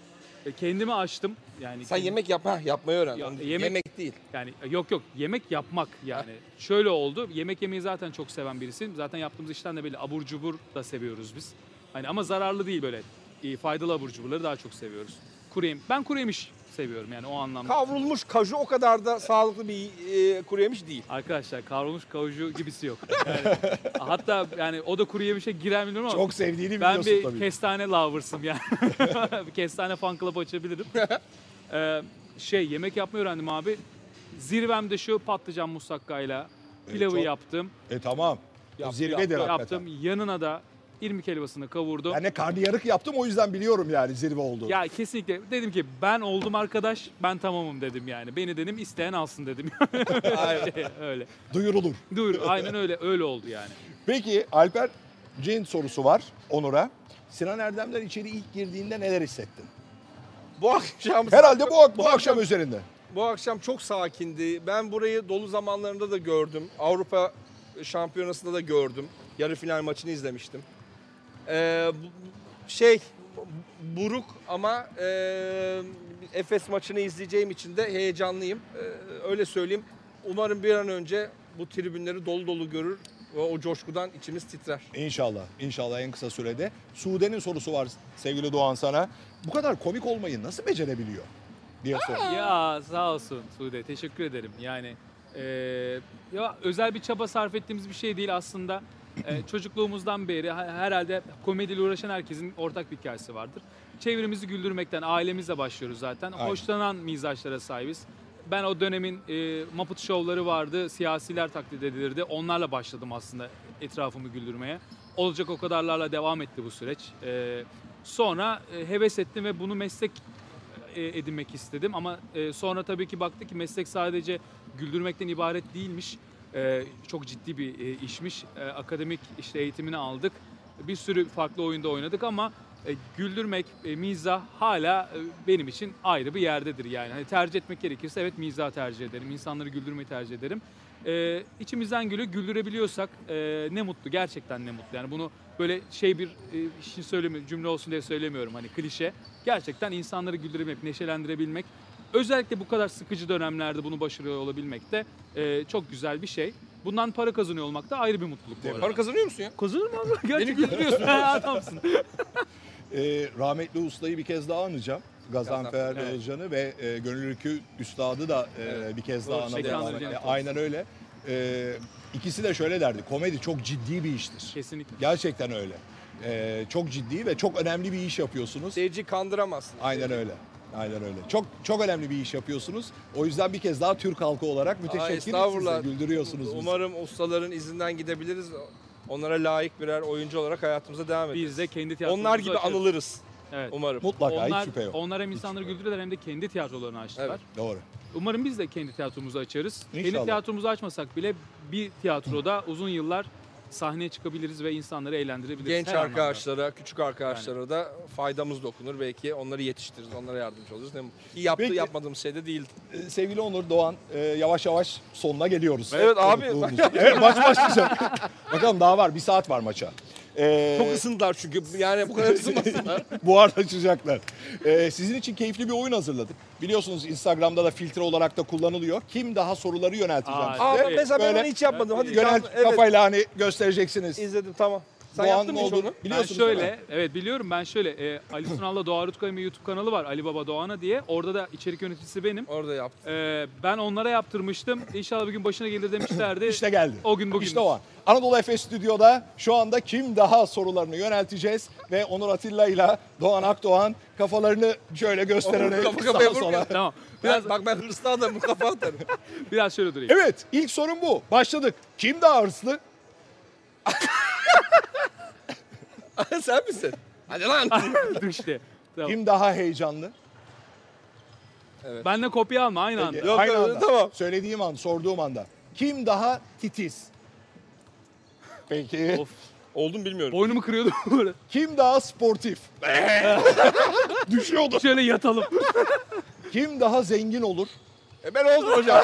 E, Kendimi açtım. Yani Sen kendim- yemek yap, ha, yapmayı öğren. Ya, yemek- yemek... değil. Yani e, yok yok yemek yapmak yani. <laughs> Şöyle oldu. Yemek yemeyi zaten çok seven birisiyim. Zaten yaptığımız işten de belli. Abur cubur da seviyoruz biz. Hani ama zararlı değil böyle. İyi, faydalı abur cuburları daha çok seviyoruz. Kuru yem- Ben kuru yemiş seviyorum yani o anlamda. Kavrulmuş kaju o kadar da sağlıklı bir e, kuru yemiş değil. Arkadaşlar kavrulmuş kavucu gibisi yok. Yani, <laughs> hatta yani o da kuru yemişe girer mi bilmiyorum ama Çok sevdiğini ben biliyorsun bir tabii. kestane lovers'ım yani. <laughs> bir kestane fan club açabilirim. <laughs> Ee, şey yemek yapmayı öğrendim abi. Zirvemde şu patlıcan musakkayla pilavı çok- yaptım. E tamam. O Yaptı, zirvedir yaptı, hakikaten. Yaptım. Yanına da irmik helvasını kavurdum. Ben de karnıyarık yaptım o yüzden biliyorum yani zirve olduğunu. Ya kesinlikle dedim ki ben oldum arkadaş ben tamamım dedim yani. Beni dedim isteyen alsın dedim. <laughs> Aynen. öyle. Duyurulur. Dur aynen öyle öyle oldu yani. Peki Alper Cin sorusu var Onur'a. Sinan Erdemler içeri ilk girdiğinde neler hissettin? Bu akşam Herhalde bu, bu akşam üzerinde. bu akşam çok sakindi. Ben burayı dolu zamanlarında da gördüm. Avrupa Şampiyonası'nda da gördüm. Yarı final maçını izlemiştim. Ee, şey buruk ama e, Efes maçını izleyeceğim için de heyecanlıyım. Ee, öyle söyleyeyim. Umarım bir an önce bu tribünleri dolu dolu görür ve o coşkudan içimiz titrer. İnşallah. İnşallah en kısa sürede. Sude'nin sorusu var sevgili Doğan sana. Bu kadar komik olmayı nasıl becerebiliyor? diye soruyor. Ya sağ olsun Sude teşekkür ederim. Yani e, ya özel bir çaba sarf ettiğimiz bir şey değil aslında. E, çocukluğumuzdan beri ha- herhalde komediyle uğraşan herkesin ortak bir hikayesi vardır. Çevremizi güldürmekten ailemizle başlıyoruz zaten. Aynen. Hoşlanan mizaçlara sahibiz. Ben o dönemin e, Muppet şovları vardı, siyasiler taklit edilirdi. Onlarla başladım aslında etrafımı güldürmeye. Olacak o kadarlarla devam etti bu süreç. E, sonra e, heves ettim ve bunu meslek e, edinmek istedim ama e, sonra tabii ki baktık ki meslek sadece güldürmekten ibaret değilmiş. E, çok ciddi bir e, işmiş. E, akademik işte eğitimini aldık. Bir sürü farklı oyunda oynadık ama e, güldürmek, e, mizah hala e, benim için ayrı bir yerdedir yani. Hani tercih etmek gerekirse evet mizah tercih ederim. İnsanları güldürmeyi tercih ederim. E, içimizden gülü güldürebiliyorsak ne mutlu gerçekten ne mutlu. Yani bunu böyle şey bir e, işin söylemi cümle olsun diye söylemiyorum hani klişe. Gerçekten insanları güldürebilmek, neşelendirebilmek özellikle bu kadar sıkıcı dönemlerde bunu başarıyor olabilmek de e, çok güzel bir şey. Bundan para kazanıyor olmak da ayrı bir mutluluk bu arada. Para kazanıyor musun ya? Kazanır mı abi? Gerçekten. güldürüyorsun. <laughs> Adamsın. Ee, <laughs> rahmetli ustayı bir kez daha anacağım. Gazanfer Gazanfer, evet. Özcan'ı ve e, Gönül Ülkü Üstad'ı da e, Evet. bir kez Doğru, daha analım. ekranları E, Aynen öyle. E, ikisi de şöyle derdi. Komedi çok ciddi bir iştir. Kesinlikle. Gerçekten öyle. E, çok ciddi ve çok önemli bir iş yapıyorsunuz. Seyirci kandıramazsın. Aynen öyle. Aynen öyle. Çok çok önemli bir iş yapıyorsunuz. O yüzden bir kez daha Türk halkı olarak müteşekkiriz. Güldürüyorsunuz bizi. Umarım ustaların izinden gidebiliriz. Onlara layık birer oyuncu olarak hayatımıza devam ederiz. Biz de kendi tiyatromuzu Onlar gibi açıyoruz. anılırız. Evet. Umarım. Mutlaka onlar, hiç şüphe yok. onlar hem insanları güldürdüler hem de kendi tiyatrolarını açtılar. Evet. Doğru. Umarım biz de kendi tiyatromuzu açarız. İnşallah. Kendi tiyatromuzu açmasak bile bir tiyatroda uzun yıllar sahneye çıkabiliriz ve insanları eğlendirebiliriz. Genç Her anlamda. arkadaşlara, küçük arkadaşlara da faydamız dokunur. Belki onları yetiştiririz, onlara yardımcı oluruz. Ne- Ki yaptığı Peki. yapmadığımız şey de değildi. Ee, Sevgili Onur Doğan, e, yavaş yavaş sonuna geliyoruz. Evet abi. Konukluğumuzun. <laughs> evet maç başlayacak. Bakalım daha var. Bir saat var maça. Ee, Çok ısındılar çünkü yani bu kadar ısınmasınlar. <laughs> buharlaşacaklar. Ee, sizin için keyifli bir oyun hazırladık. Biliyorsunuz Instagram'da da filtre olarak da kullanılıyor. Kim daha soruları yönelteceğim Aa, size. Aa, ben mesela ben böyle onu hiç yapmadım. Hadi Yönelt tamam, evet. kafayla hani göstereceksiniz. İzledim tamam. Sen Doğan yaptın mı hiç onu? Ben şöyle, evet biliyorum ben şöyle, e, Ali Sunal'la Doğa Rutkay'ın bir YouTube kanalı var Ali Baba Doğan'a diye. Orada da içerik yöneticisi benim. Orada yaptım. E, ben onlara yaptırmıştım. İnşallah bir gün başına gelir demişlerdi. İşte geldi. O gün bugün. İşte o an. Anadolu Efes Stüdyo'da şu anda kim daha sorularını yönelteceğiz ve Onur Atilla ile Doğan Akdoğan kafalarını şöyle göstererek Kafa sağa kafaya sola. Tamam. Biraz, Biraz, bak ben hırslı adamım kafa atarım. <laughs> biraz şöyle durayım. Evet ilk sorun bu. Başladık. Kim daha hırslı? <laughs> Sen misin? Hadi lan. <laughs> Dur işte. Tamam. Kim daha heyecanlı? Benden kopya alma aynı anda. Yok, Aynı anda. tamam. Söylediğim an, sorduğum anda. Kim daha titiz? Peki. Of. Oldum bilmiyorum. Boynumu kırıyordu. <laughs> Kim daha sportif? Düşüyordu. şöyle yatalım. Kim daha zengin olur? E ben oldum hocam.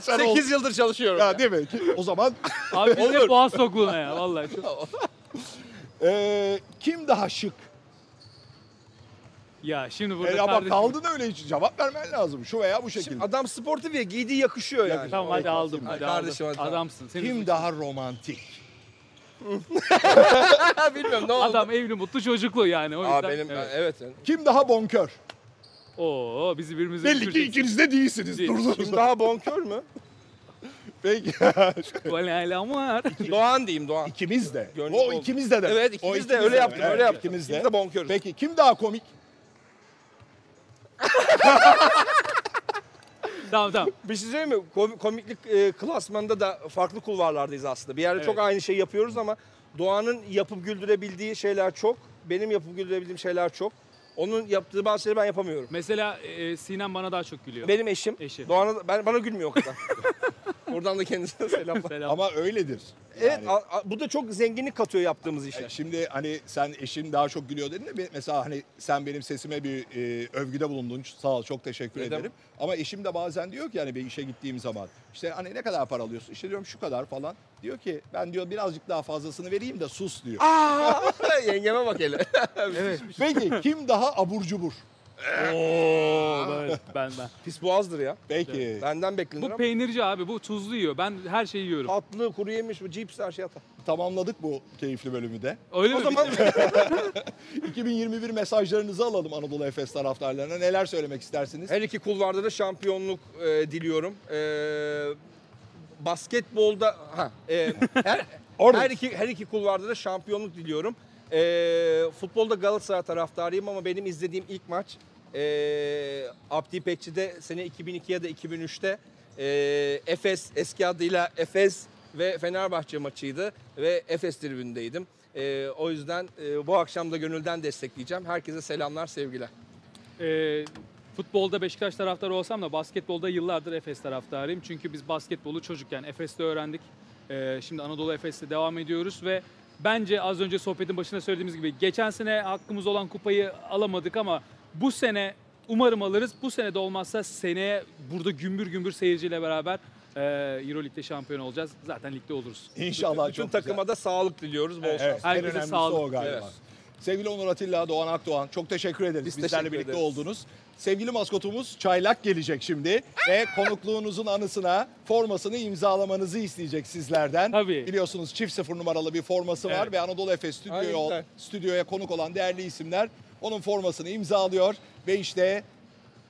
Sen 8 yıldır çalışıyorum. Ya değil mi? O zaman Abi biz hep boğaz tokluğuna ya vallahi. Çok... eee, kim daha şık? Ya şimdi burada E, ama kardeşim- kaldın öyle hiç cevap vermen lazım. Şu veya bu şekilde. Şimdi adam sportif ya giydiği yakışıyor yani. Tamam hadi aldım. şimdi. Hadi Kardeşim, aldım. hadi. Adamsın. Senin Kim suçun. daha romantik? <laughs> Bilmiyorum ne oldu. Adam evli mutlu çocuklu yani o yüzden. Aa benim evet. evet. evet. Kim daha bonkör? Oo bizi birbirimize Belli ki ikiniz de değilsiniz. Değil. Durdunuz. Kim daha bonkör mü? Peki. <laughs> Valeylam var. Doğan diyeyim Doğan. ikimiz de. Gönlüm o oldu. ikimiz de de. Evet O ikimiz de öyle yaptık Evet, öyle yaptık. İkimiz de. İkimiz de bonkörüz. Peki kim daha komik? <laughs> tamam tamam. Bir şey söyleyeyim mi? Kom- komiklik e, klasmanında da farklı kulvarlardayız aslında. Bir yerde çok Evet. aynı şeyi yapıyoruz ama Doğan'ın yapıp güldürebildiği şeyler çok. Benim yapıp güldürebildiğim şeyler çok. Onun yaptığı bazı şeyleri ben yapamıyorum. Mesela e, Sinem bana daha çok gülüyor. Benim eşim. Eşi. Doğan'a ben, bana gülmüyor o kadar. <laughs> Buradan da kendisine <laughs> selamlar. Selam. Ama öyledir. Evet Yani- a- a- bu da çok zenginlik katıyor yaptığımız işe. Şimdi hani sen eşin daha çok gülüyor dedin de mesela hani sen benim sesime bir e, övgüde bulundun. Sağ ol çok teşekkür Ne ederim. Ama eşim de bazen diyor ki hani bir işe gittiğim zaman işte hani ne kadar para alıyorsun? İşte diyorum şu kadar falan. Diyor ki ben diyor birazcık daha fazlasını vereyim de sus diyor. Aa, <laughs> yengeme bak hele. <laughs> Evet. Peki kim daha abur cubur? Oo ben ben. ben. <laughs> Pis boğazdır ya. Peki. Benden beklenir Bu ama. peynirci abi bu tuzlu yiyor. Ben her şeyi yiyorum. Tatlı, kuru yemiş, bu cips her şey atar. Tamamladık bu keyifli bölümü de. Öyle O mi? zaman <laughs> 2021 mesajlarınızı alalım Anadolu Efes taraftarlarına. Neler söylemek istersiniz? her iki kulvarda da şampiyonluk e, diliyorum. E, basketbolda ha, e, her, <laughs> her iki her iki kulvarda da şampiyonluk diliyorum. E, futbolda Galatasaray taraftarıyım ama benim izlediğim ilk maç e, Abdi İpekçi'de sene 2002 ya da 2003'te e, Efes eski adıyla Efes ve Fenerbahçe maçıydı ve Efes tribündeydim. E, o yüzden e, bu akşam da gönülden destekleyeceğim. Herkese selamlar, sevgiler. Ee, futbolda Beşiktaş taraftarı olsam da basketbolda yıllardır Efes taraftarıyım. Çünkü biz basketbolu çocukken Efes'te öğrendik. Ee, şimdi Anadolu Efes'te devam ediyoruz ve bence az önce sohbetin başında söylediğimiz gibi geçen sene hakkımız olan kupayı alamadık ama bu sene umarım alırız. Bu sene de olmazsa seneye burada gümbür gümbür seyirciyle beraber e, Euroleague'de şampiyon olacağız. Zaten ligde oluruz. İnşallah Bütün çok takıma güzel. da sağlık diliyoruz. Bol şans. Evet, en Herkese sağlık. o galiba. Evet. Sevgili Onur Atilla, Doğan Akdoğan çok teşekkür ederiz Biz bizlerle teşekkür birlikte ederiz. oldunuz. Sevgili maskotumuz Çaylak gelecek şimdi ve konukluğunuzun anısına formasını imzalamanızı isteyecek sizlerden. Tabii. Biliyorsunuz çift sıfır numaralı bir forması var Evet. ve Anadolu Efes Ay, stüdyoya, güzel. stüdyoya konuk olan değerli isimler onun formasını imzalıyor ve işte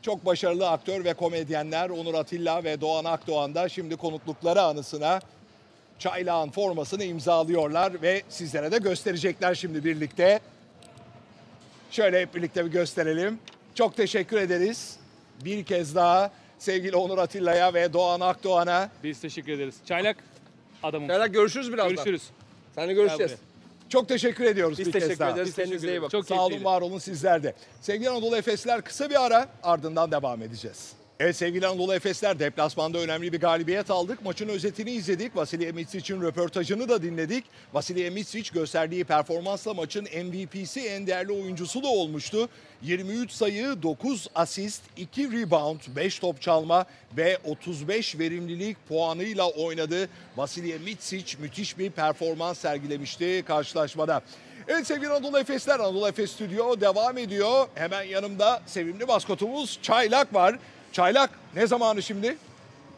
çok başarılı aktör ve komedyenler Onur Atilla ve Doğan Akdoğan da şimdi konuklukları anısına Çaylağın formasını imzalıyorlar ve sizlere de gösterecekler şimdi birlikte. Şöyle hep birlikte bir gösterelim. Çok teşekkür ederiz. Bir kez daha sevgili Onur Atilla'ya ve Doğan Akdoğan'a Biz teşekkür ederiz. Çaylak adamım. Beyler görüşürüz birazdan. Görüşürüz. Seninle görüşeceğiz. Çok teşekkür ediyoruz Biz bir kez teşekkür daha. ederiz. Biz teşekkür Kendinize iyi ederiz. bakın. Çok Sağ olun, var olun sizler de. Sevgili Anadolu Efesler kısa bir ara ardından devam edeceğiz. Evet sevgili Anadolu Efesler deplasmanda önemli bir galibiyet aldık. Maçın özetini izledik. Vasilya Mitsic'in röportajını da dinledik. Vasilya Mitsic gösterdiği performansla maçın MVP'si en değerli oyuncusu da olmuştu. 23 sayı, 9 asist, 2 rebound, 5 top çalma ve 35 verimlilik puanıyla oynadı. Vasilya Mitsic müthiş bir performans sergilemişti karşılaşmada. Evet sevgili Anadolu Efesler, Anadolu Efes Stüdyo devam ediyor. Hemen yanımda sevimli maskotumuz Çaylak var. Çaylak ne zamanı şimdi?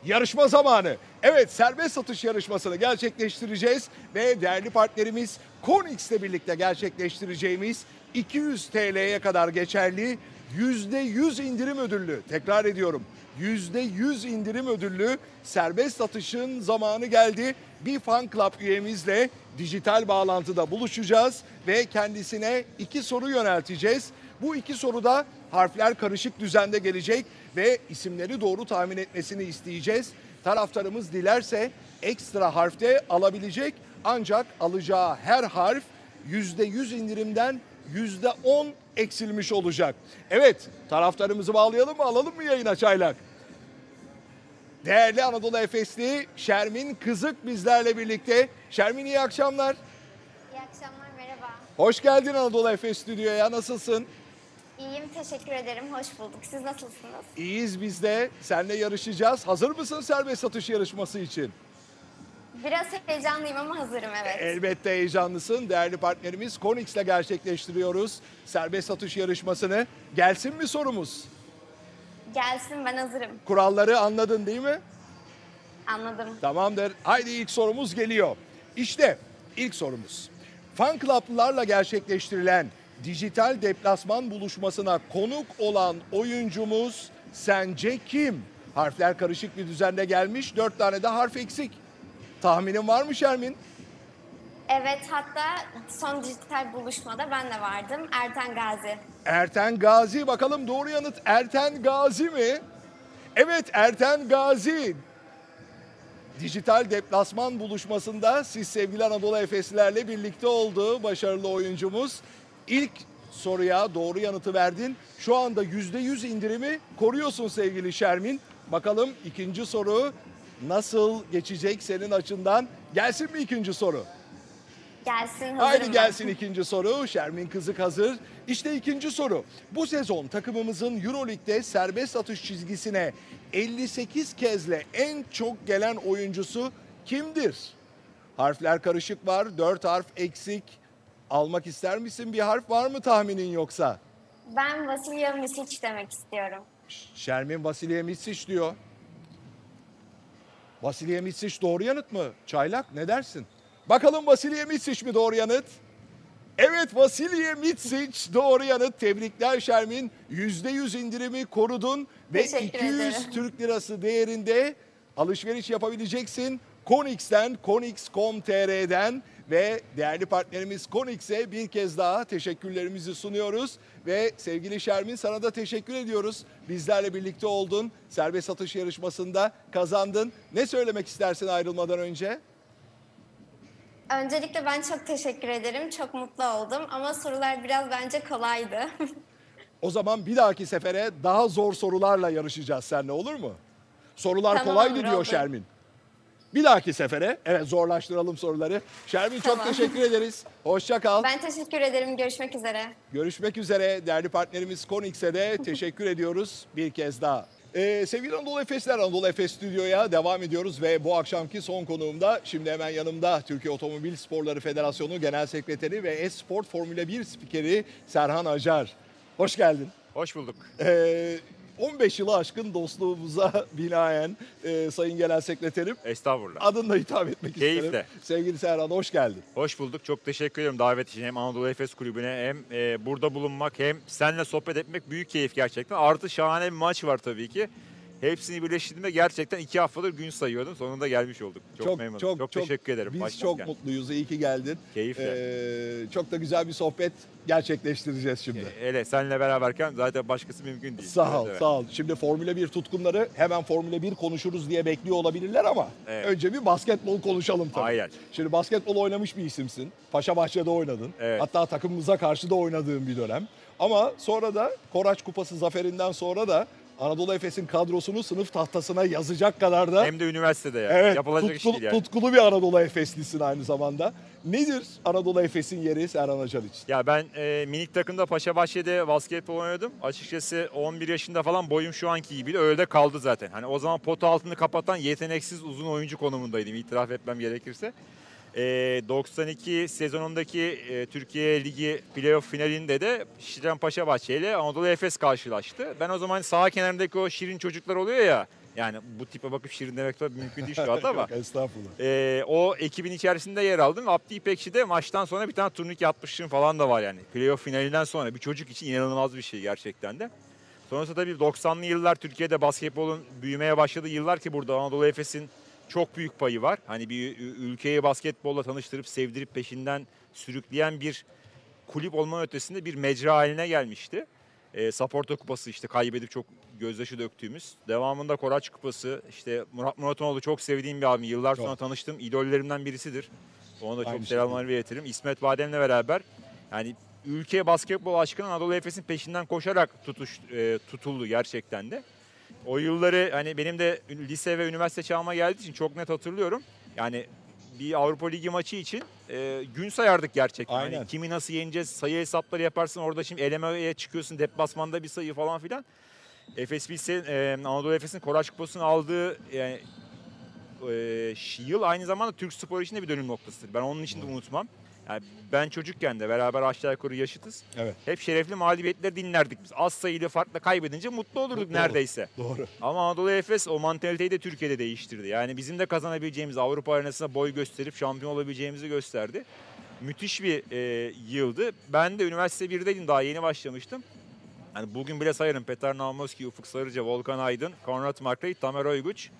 Yarışma zamanı. Evet serbest satış yarışmasını gerçekleştireceğiz ve değerli partnerimiz Konix ile birlikte gerçekleştireceğimiz 200 TL'ye kadar geçerli %100 indirim ödüllü. Tekrar ediyorum. %100 indirim ödüllü serbest satışın zamanı geldi. Bir fan club üyemizle dijital bağlantıda buluşacağız ve kendisine iki soru yönelteceğiz. Bu iki soruda harfler karışık düzende gelecek ve isimleri doğru tahmin etmesini isteyeceğiz. Taraftarımız dilerse ekstra harfte alabilecek ancak alacağı her harf %100 indirimden %10 eksilmiş olacak. Evet taraftarımızı bağlayalım mı alalım mı yayına çaylak? Değerli Anadolu Efesli Şermin Kızık bizlerle birlikte. Şermin iyi akşamlar. İyi akşamlar, merhaba. Hoş geldin Anadolu Efes Stüdyo'ya. Nasılsın? İyiyim, teşekkür ederim. Hoş bulduk. Siz nasılsınız? İyiyiz biz de. Seninle yarışacağız. Hazır mısın serbest satış yarışması için? Biraz heyecanlıyım ama hazırım, evet. Elbette heyecanlısın. Değerli partnerimiz Konix ile gerçekleştiriyoruz serbest satış yarışmasını. Gelsin mi sorumuz? Gelsin, ben hazırım. Kuralları anladın değil mi? Anladım. Tamamdır. Haydi ilk sorumuz geliyor. İşte ilk sorumuz. Fan club'larla gerçekleştirilen dijital deplasman buluşmasına konuk olan oyuncumuz sence kim? Harfler karışık bir düzende gelmiş. Dört tane de harf eksik. Tahminin var mı Şermin? Evet, hatta son dijital buluşmada ben de vardım. Erten Gazi. Erten Gazi. Bakalım doğru yanıt Erten Gazi mi? Evet Erten Gazi. Dijital deplasman buluşmasında siz sevgili Anadolu Efeslilerle birlikte oldu başarılı oyuncumuz. İlk soruya doğru yanıtı verdin. Şu anda %100 indirimi koruyorsun sevgili Şermin. Bakalım ikinci soru nasıl geçecek senin açından? Gelsin mi ikinci soru? Gelsin, Haydi gelsin ikinci soru. Şermin Kızık hazır. İşte ikinci soru. Bu sezon takımımızın Euroleague'de serbest atış çizgisine 58 kezle en çok gelen oyuncusu kimdir? Harfler karışık var. 4 harf eksik. Almak ister misin? Bir harf var mı tahminin yoksa? Ben Vasilya Misic demek istiyorum. Şermin Vasilya Mitsic diyor. Vasilya Mitsic doğru yanıt mı? Çaylak ne dersin? Bakalım Vasilya Mitsic mi doğru yanıt? Evet Vasilya Mitsic doğru yanıt. Tebrikler Şermin. %100 indirimi korudun ve Teşekkür 200 ederim. Türk lirası değerinde alışveriş yapabileceksin. Konix'ten, Konix.com.tr'den ve değerli partnerimiz Konix'e bir kez daha teşekkürlerimizi sunuyoruz. Ve sevgili Şermin sana da teşekkür ediyoruz. Bizlerle birlikte oldun. Serbest satış yarışmasında kazandın. Ne söylemek istersin ayrılmadan önce? Öncelikle ben çok teşekkür ederim. Çok mutlu oldum ama sorular biraz bence kolaydı. <laughs> O zaman bir dahaki sefere daha zor sorularla yarışacağız seninle olur mu? Sorular Tamam, kolaydı diyor oldu. Şermin. Bir dahaki sefere evet zorlaştıralım soruları. Şermin çok Tamam. teşekkür ederiz. Hoşça kal. ben teşekkür ederim. Görüşmek üzere. Görüşmek üzere değerli partnerimiz Konix'e de <laughs> teşekkür ediyoruz bir kez daha. Ee, sevgili Anadolu Efesler, Anadolu Efes Stüdyo'ya devam ediyoruz ve bu akşamki son konuğumda şimdi hemen yanımda Türkiye Otomobil Sporları Federasyonu Genel Sekreteri ve Esport Formula 1 spikeri Serhan Acar. Hoş geldin. Hoş bulduk. Ee, 15 yılı aşkın dostluğumuza <laughs> binaen e, Sayın Genel Sekreterim Estağfurullah. adınla hitap etmek Keyifle. isterim. Sevgili Serhan hoş geldin. Hoş bulduk. Çok teşekkür ediyorum davet için. Hem Anadolu Efes Kulübü'ne hem e, burada bulunmak hem seninle sohbet etmek büyük keyif gerçekten. Artı şahane bir maç var tabii ki. Hepsini birleştirdiğimde gerçekten iki haftadır gün sayıyordum. Sonunda gelmiş olduk. Çok, memnunum. Çok, teşekkür ederim. Biz başlarken. çok mutluyuz. İyi ki geldin. Keyifle. Ee, çok da güzel bir sohbet gerçekleştireceğiz şimdi. Hele seninle beraberken zaten başkası mümkün değil. Sağ ol, Evet, sağ ol. Şimdi Formula 1 tutkunları hemen Formula 1 konuşuruz diye bekliyor olabilirler ama Evet. önce bir basketbol konuşalım tabii. Aynen. Şimdi basketbol oynamış bir isimsin. Paşa Bahçe'de oynadın. Evet. Hatta takımımıza karşı da oynadığın bir dönem. Ama sonra da Koraç Kupası zaferinden sonra da Anadolu Efes'in kadrosunu sınıf tahtasına yazacak kadar da Hem de üniversitede ya. Evet, Yapılacak iş tutkulu, değil yani. tutkulu bir Anadolu Efeslisin aynı zamanda. Nedir Anadolu Efes'in yeri Serhan Acar için? Ya ben e, minik takımda Paşabahçe'de basketbol oynadım. Açıkçası 11 yaşında falan boyum şu anki gibi öyle de kaldı zaten. Hani o zaman potu altını kapatan yeteneksiz uzun oyuncu konumundaydım itiraf etmem gerekirse. E, 92 sezonundaki e, Türkiye Ligi playoff finalinde de Şirin Paşabahçe ile Anadolu Efes karşılaştı. Ben o zaman sağ kenarındaki o şirin çocuklar oluyor ya. Yani bu tipe bakıp şirin demek tabii mümkün değil şu anda ama. <laughs> Yok, estağfurullah. Ee, o ekibin içerisinde yer aldım. Abdi İpekçi de maçtan sonra bir tane turnike atmışlığım falan da var yani. Playoff finalinden sonra bir çocuk için inanılmaz bir şey gerçekten de. Sonrasında tabii 90'lı yıllar Türkiye'de basketbolun büyümeye başladığı yıllar ki burada Anadolu Efes'in çok büyük payı var. Hani bir ü- ülkeyi basketbolla tanıştırıp sevdirip peşinden sürükleyen bir kulüp olmanın ötesinde bir mecra haline gelmişti. E, Saporta Kupası işte kaybedip çok gözyaşı döktüğümüz. Devamında Koraç Kupası işte Murat Muratonoğlu çok sevdiğim bir abim. Yıllar Çok. sonra tanıştım. İdollerimden birisidir. Ona da Aynı çok selamlar iletirim. İsmet Badem'le beraber yani ülke basketbol aşkına Anadolu Efes'in peşinden koşarak tutuş, e, tutuldu gerçekten de. O yılları hani benim de lise ve üniversite çağıma geldiği için çok net hatırlıyorum. Yani bir Avrupa Ligi maçı için e, gün sayardık gerçekten. Hani Aynen. kimi nasıl yeneceğiz sayı hesapları yaparsın. Orada şimdi elemeye çıkıyorsun deplasmanda bir sayı falan filan. Efes Pilsen, e, Anadolu Efes'in Koraç Kupası'nı aldığı yani, e, ş- yıl aynı zamanda Türk spor için de bir dönüm noktasıdır. Ben onun için de unutmam. Yani ben çocukken de beraber aşağı yukarı yaşıtız. Evet. Hep şerefli mağlubiyetleri dinlerdik biz. Az sayılı farkla kaybedince mutlu olurduk Mutlu neredeyse. Doğru. Ama Anadolu Efes o mantaliteyi de Türkiye'de değiştirdi. Yani bizim de kazanabileceğimiz Avrupa arenasında boy gösterip şampiyon olabileceğimizi gösterdi. Müthiş bir e, yıldı. Ben de üniversite 1'deydim daha yeni başlamıştım. Hani bugün bile sayarım Petar Naumoski, Ufuk Sarıca, Volkan Aydın, Konrad Makrey, Tamer Oyguç,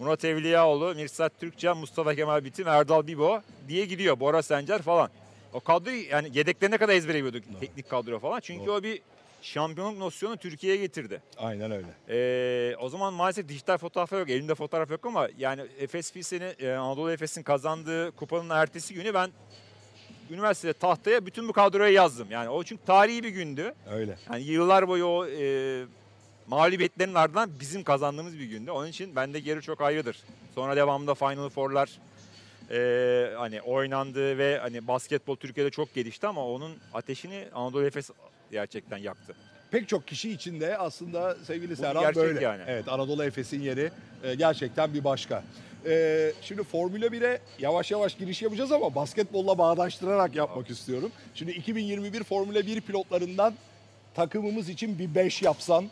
Murat Evliyaoğlu, Mirsat Türkcan, Mustafa Kemal Bitim, Erdal Bibo diye gidiyor. Bora Sencer falan. O kadroyu yani yedeklerine kadar ezbere biliyorduk teknik kadro falan. Çünkü Doğru. o bir şampiyonluk nosyonu Türkiye'ye getirdi. Aynen öyle. Ee, o zaman maalesef dijital fotoğraf yok, elimde fotoğraf yok ama yani Efes Pilsen'i, e, Anadolu Efes'in kazandığı kupanın ertesi günü ben üniversitede tahtaya bütün bu kadroyu yazdım. Yani o çünkü tarihi bir gündü. Öyle. Yani yıllar boyu o e, mağlubiyetlerin ardından bizim kazandığımız bir gündü. Onun için bende yeri çok ayrıdır. Sonra devamında Final Four'lar e, hani oynandı ve hani basketbol Türkiye'de çok gelişti ama onun ateşini Anadolu Efes gerçekten yaktı. Pek çok kişi için de aslında sevgili Serhan böyle. yani. Evet Anadolu Efes'in yeri e, gerçekten bir başka. E, şimdi Formula 1'e yavaş yavaş giriş yapacağız ama basketbolla bağdaştırarak yapmak istiyorum. Şimdi 2021 Formula 1 pilotlarından takımımız için bir 5 yapsan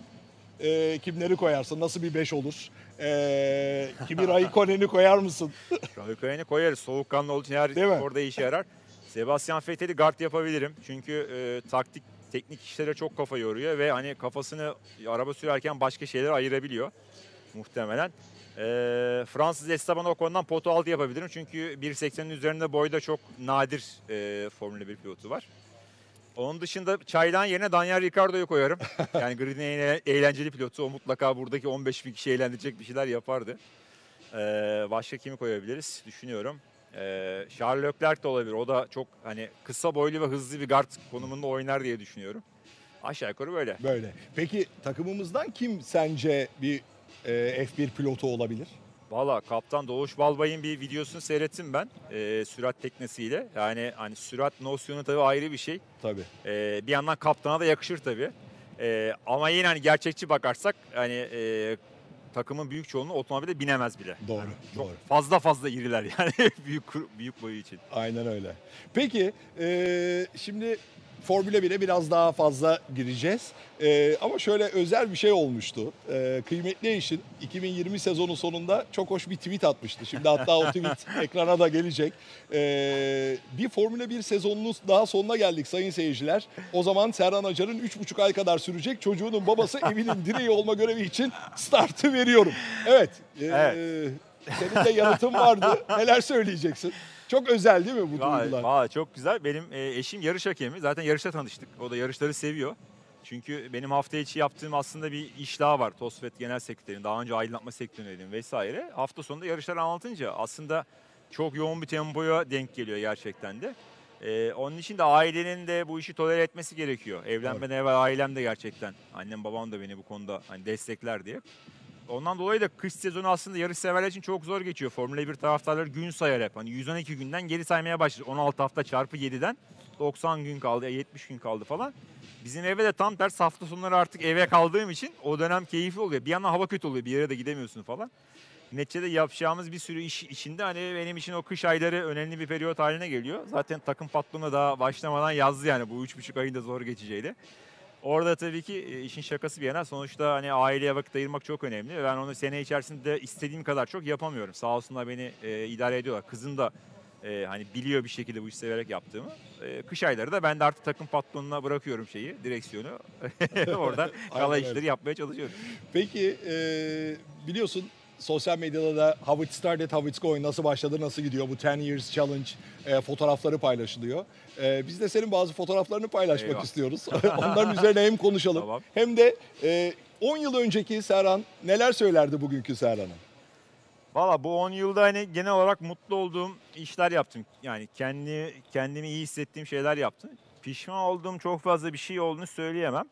e, kimleri koyarsın? Nasıl bir 5 olur? E, Kimi Raikkonen'i koyar mısın? <laughs> Raikkonen'i koyarız. Soğukkanlı olduğu için her Değil mi? orada işe yarar. Sebastian Vettel'i guard yapabilirim. Çünkü e, taktik teknik işlere çok kafa yoruyor ve hani kafasını araba sürerken başka şeyler ayırabiliyor muhtemelen. E, Fransız Esteban Ocon'dan potu altı yapabilirim. Çünkü 1.80'in üzerinde boyda çok nadir e, Formula 1 pilotu var. Onun dışında Çaylan yerine Daniel Ricciardo'yu koyarım. <laughs> Yani Grid'in en eğlenceli pilotu. O mutlaka buradaki 15 bin kişi eğlendirecek bir şeyler yapardı. Ee, başka kimi koyabiliriz düşünüyorum. Ee, Charles Leclerc de olabilir. O da çok hani kısa boylu ve hızlı bir guard konumunda oynar diye düşünüyorum. Aşağı yukarı böyle. Böyle. Peki takımımızdan kim sence bir e, F1 pilotu olabilir? Valla kaptan Doğuş Balbay'ın bir videosunu seyrettim ben. Ee, sürat teknesiyle. Yani hani sürat nosyonu tabii ayrı bir şey. Tabii. Ee, bir yandan kaptana da yakışır tabii. Ee, ama yine hani gerçekçi bakarsak hani e, takımın büyük çoğunluğu otomobile binemez bile. Doğru. Çok Doğru. fazla fazla iriler yani <laughs> büyük büyük boyu için. Aynen öyle. Peki e, şimdi Formüle 1'e biraz daha fazla gireceğiz. Ee, ama şöyle özel bir şey olmuştu. Ee, kıymetli eşin 2020 sezonu sonunda çok hoş bir tweet atmıştı. Şimdi hatta o tweet <laughs> ekrana da gelecek. Ee, bir Formüle 1 sezonunun daha sonuna geldik sayın seyirciler. O zaman Serhan Acar'ın 3,5 ay kadar sürecek çocuğunun babası evinin direği olma görevi için startı veriyorum. Evet. ee, Evet. Senin de yanıtın vardı. Neler söyleyeceksin? Çok özel değil mi bu Vay, duygular? vay, çok güzel. Benim e, eşim yarış hakemi. Zaten yarışta tanıştık. O da yarışları seviyor. Çünkü benim hafta içi yaptığım aslında bir iş daha var. TOSFET Genel Sekreterim. Daha önce aydınlatma sektöründeydim vesaire. Hafta sonunda yarışları anlatınca aslında çok yoğun bir tempoya denk geliyor gerçekten de. E, onun için de ailenin de bu işi tolere etmesi gerekiyor. Evlenmeden evvel ailem de gerçekten, annem babam da beni bu konuda hani destekler diye. Ondan dolayı da kış sezonu aslında yarış severler için çok zor geçiyor. Formula 1 taraftarları gün sayar hep. Hani 112 günden geri saymaya başladı. 16 hafta çarpı 7'den 90 gün kaldı, 70 gün kaldı falan. Bizim eve de tam ters hafta sonları artık eve kaldığım için o dönem keyifli oluyor. Bir yandan hava kötü oluyor, bir yere de gidemiyorsun falan. Neticede yapacağımız bir sürü iş içinde hani benim için o kış ayları önemli bir periyot haline geliyor. Zaten takım patronu daha başlamadan yazdı yani bu 3,5 ayın da zor geçeceğini. Orada tabii ki e, işin şakası bir yana sonuçta hani aileye vakit ayırmak çok önemli. ve Ben onu sene içerisinde istediğim kadar çok yapamıyorum. Sağ olsunlar beni e, idare ediyorlar. Kızım da e, hani biliyor bir şekilde bu işi severek yaptığımı. E, kış ayları da ben de artık takım patronuna bırakıyorum şeyi, direksiyonu. <laughs> Orada kala <laughs> Aynen işleri yapmaya çalışıyorum. Peki e, biliyorsun sosyal medyada da How It Started, How It's Going nasıl başladı, nasıl gidiyor bu 10 Years Challenge e, fotoğrafları paylaşılıyor. E, biz de senin bazı fotoğraflarını paylaşmak Eyvah. istiyoruz. <laughs> Onların üzerine hem konuşalım Tamam. hem de e, 10 yıl önceki Serhan neler söylerdi bugünkü Serhan'a? Valla bu 10 yılda hani genel olarak mutlu olduğum işler yaptım. Yani kendi kendimi iyi hissettiğim şeyler yaptım. Pişman olduğum çok fazla bir şey olduğunu söyleyemem.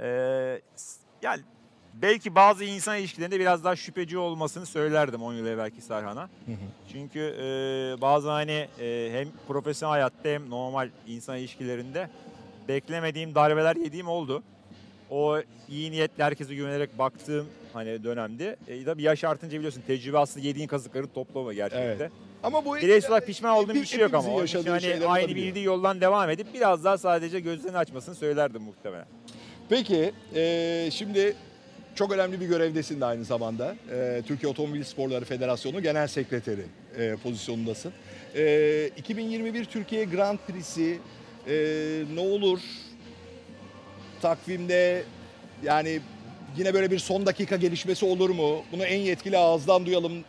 Ee, yani belki bazı insan ilişkilerinde biraz daha şüpheci olmasını söylerdim 10 yıl evvelki Serhan'a. Çünkü e, bazı hani e, hem profesyonel hayatta hem normal insan ilişkilerinde beklemediğim darbeler yediğim oldu. O iyi niyetle herkese güvenerek baktığım hani dönemde. E, tabii yaş artınca biliyorsun tecrübe aslında yediğin kazıkları toplama gerçekten. Evet. Ama bu Bireysel olarak pişman olduğum bir şey yok ama. Onun için hani aynı bildiği yoldan devam edip biraz daha sadece gözlerini açmasını söylerdim muhtemelen. Peki e, şimdi çok önemli bir görevdesin de aynı zamanda. E, Türkiye Otomobil Sporları Federasyonu Genel Sekreteri e, pozisyonundasın. E, 2021 Türkiye Grand Prix'si e, ne olur takvimde yani yine böyle bir son dakika gelişmesi olur mu? Bunu en yetkili ağızdan duyalım.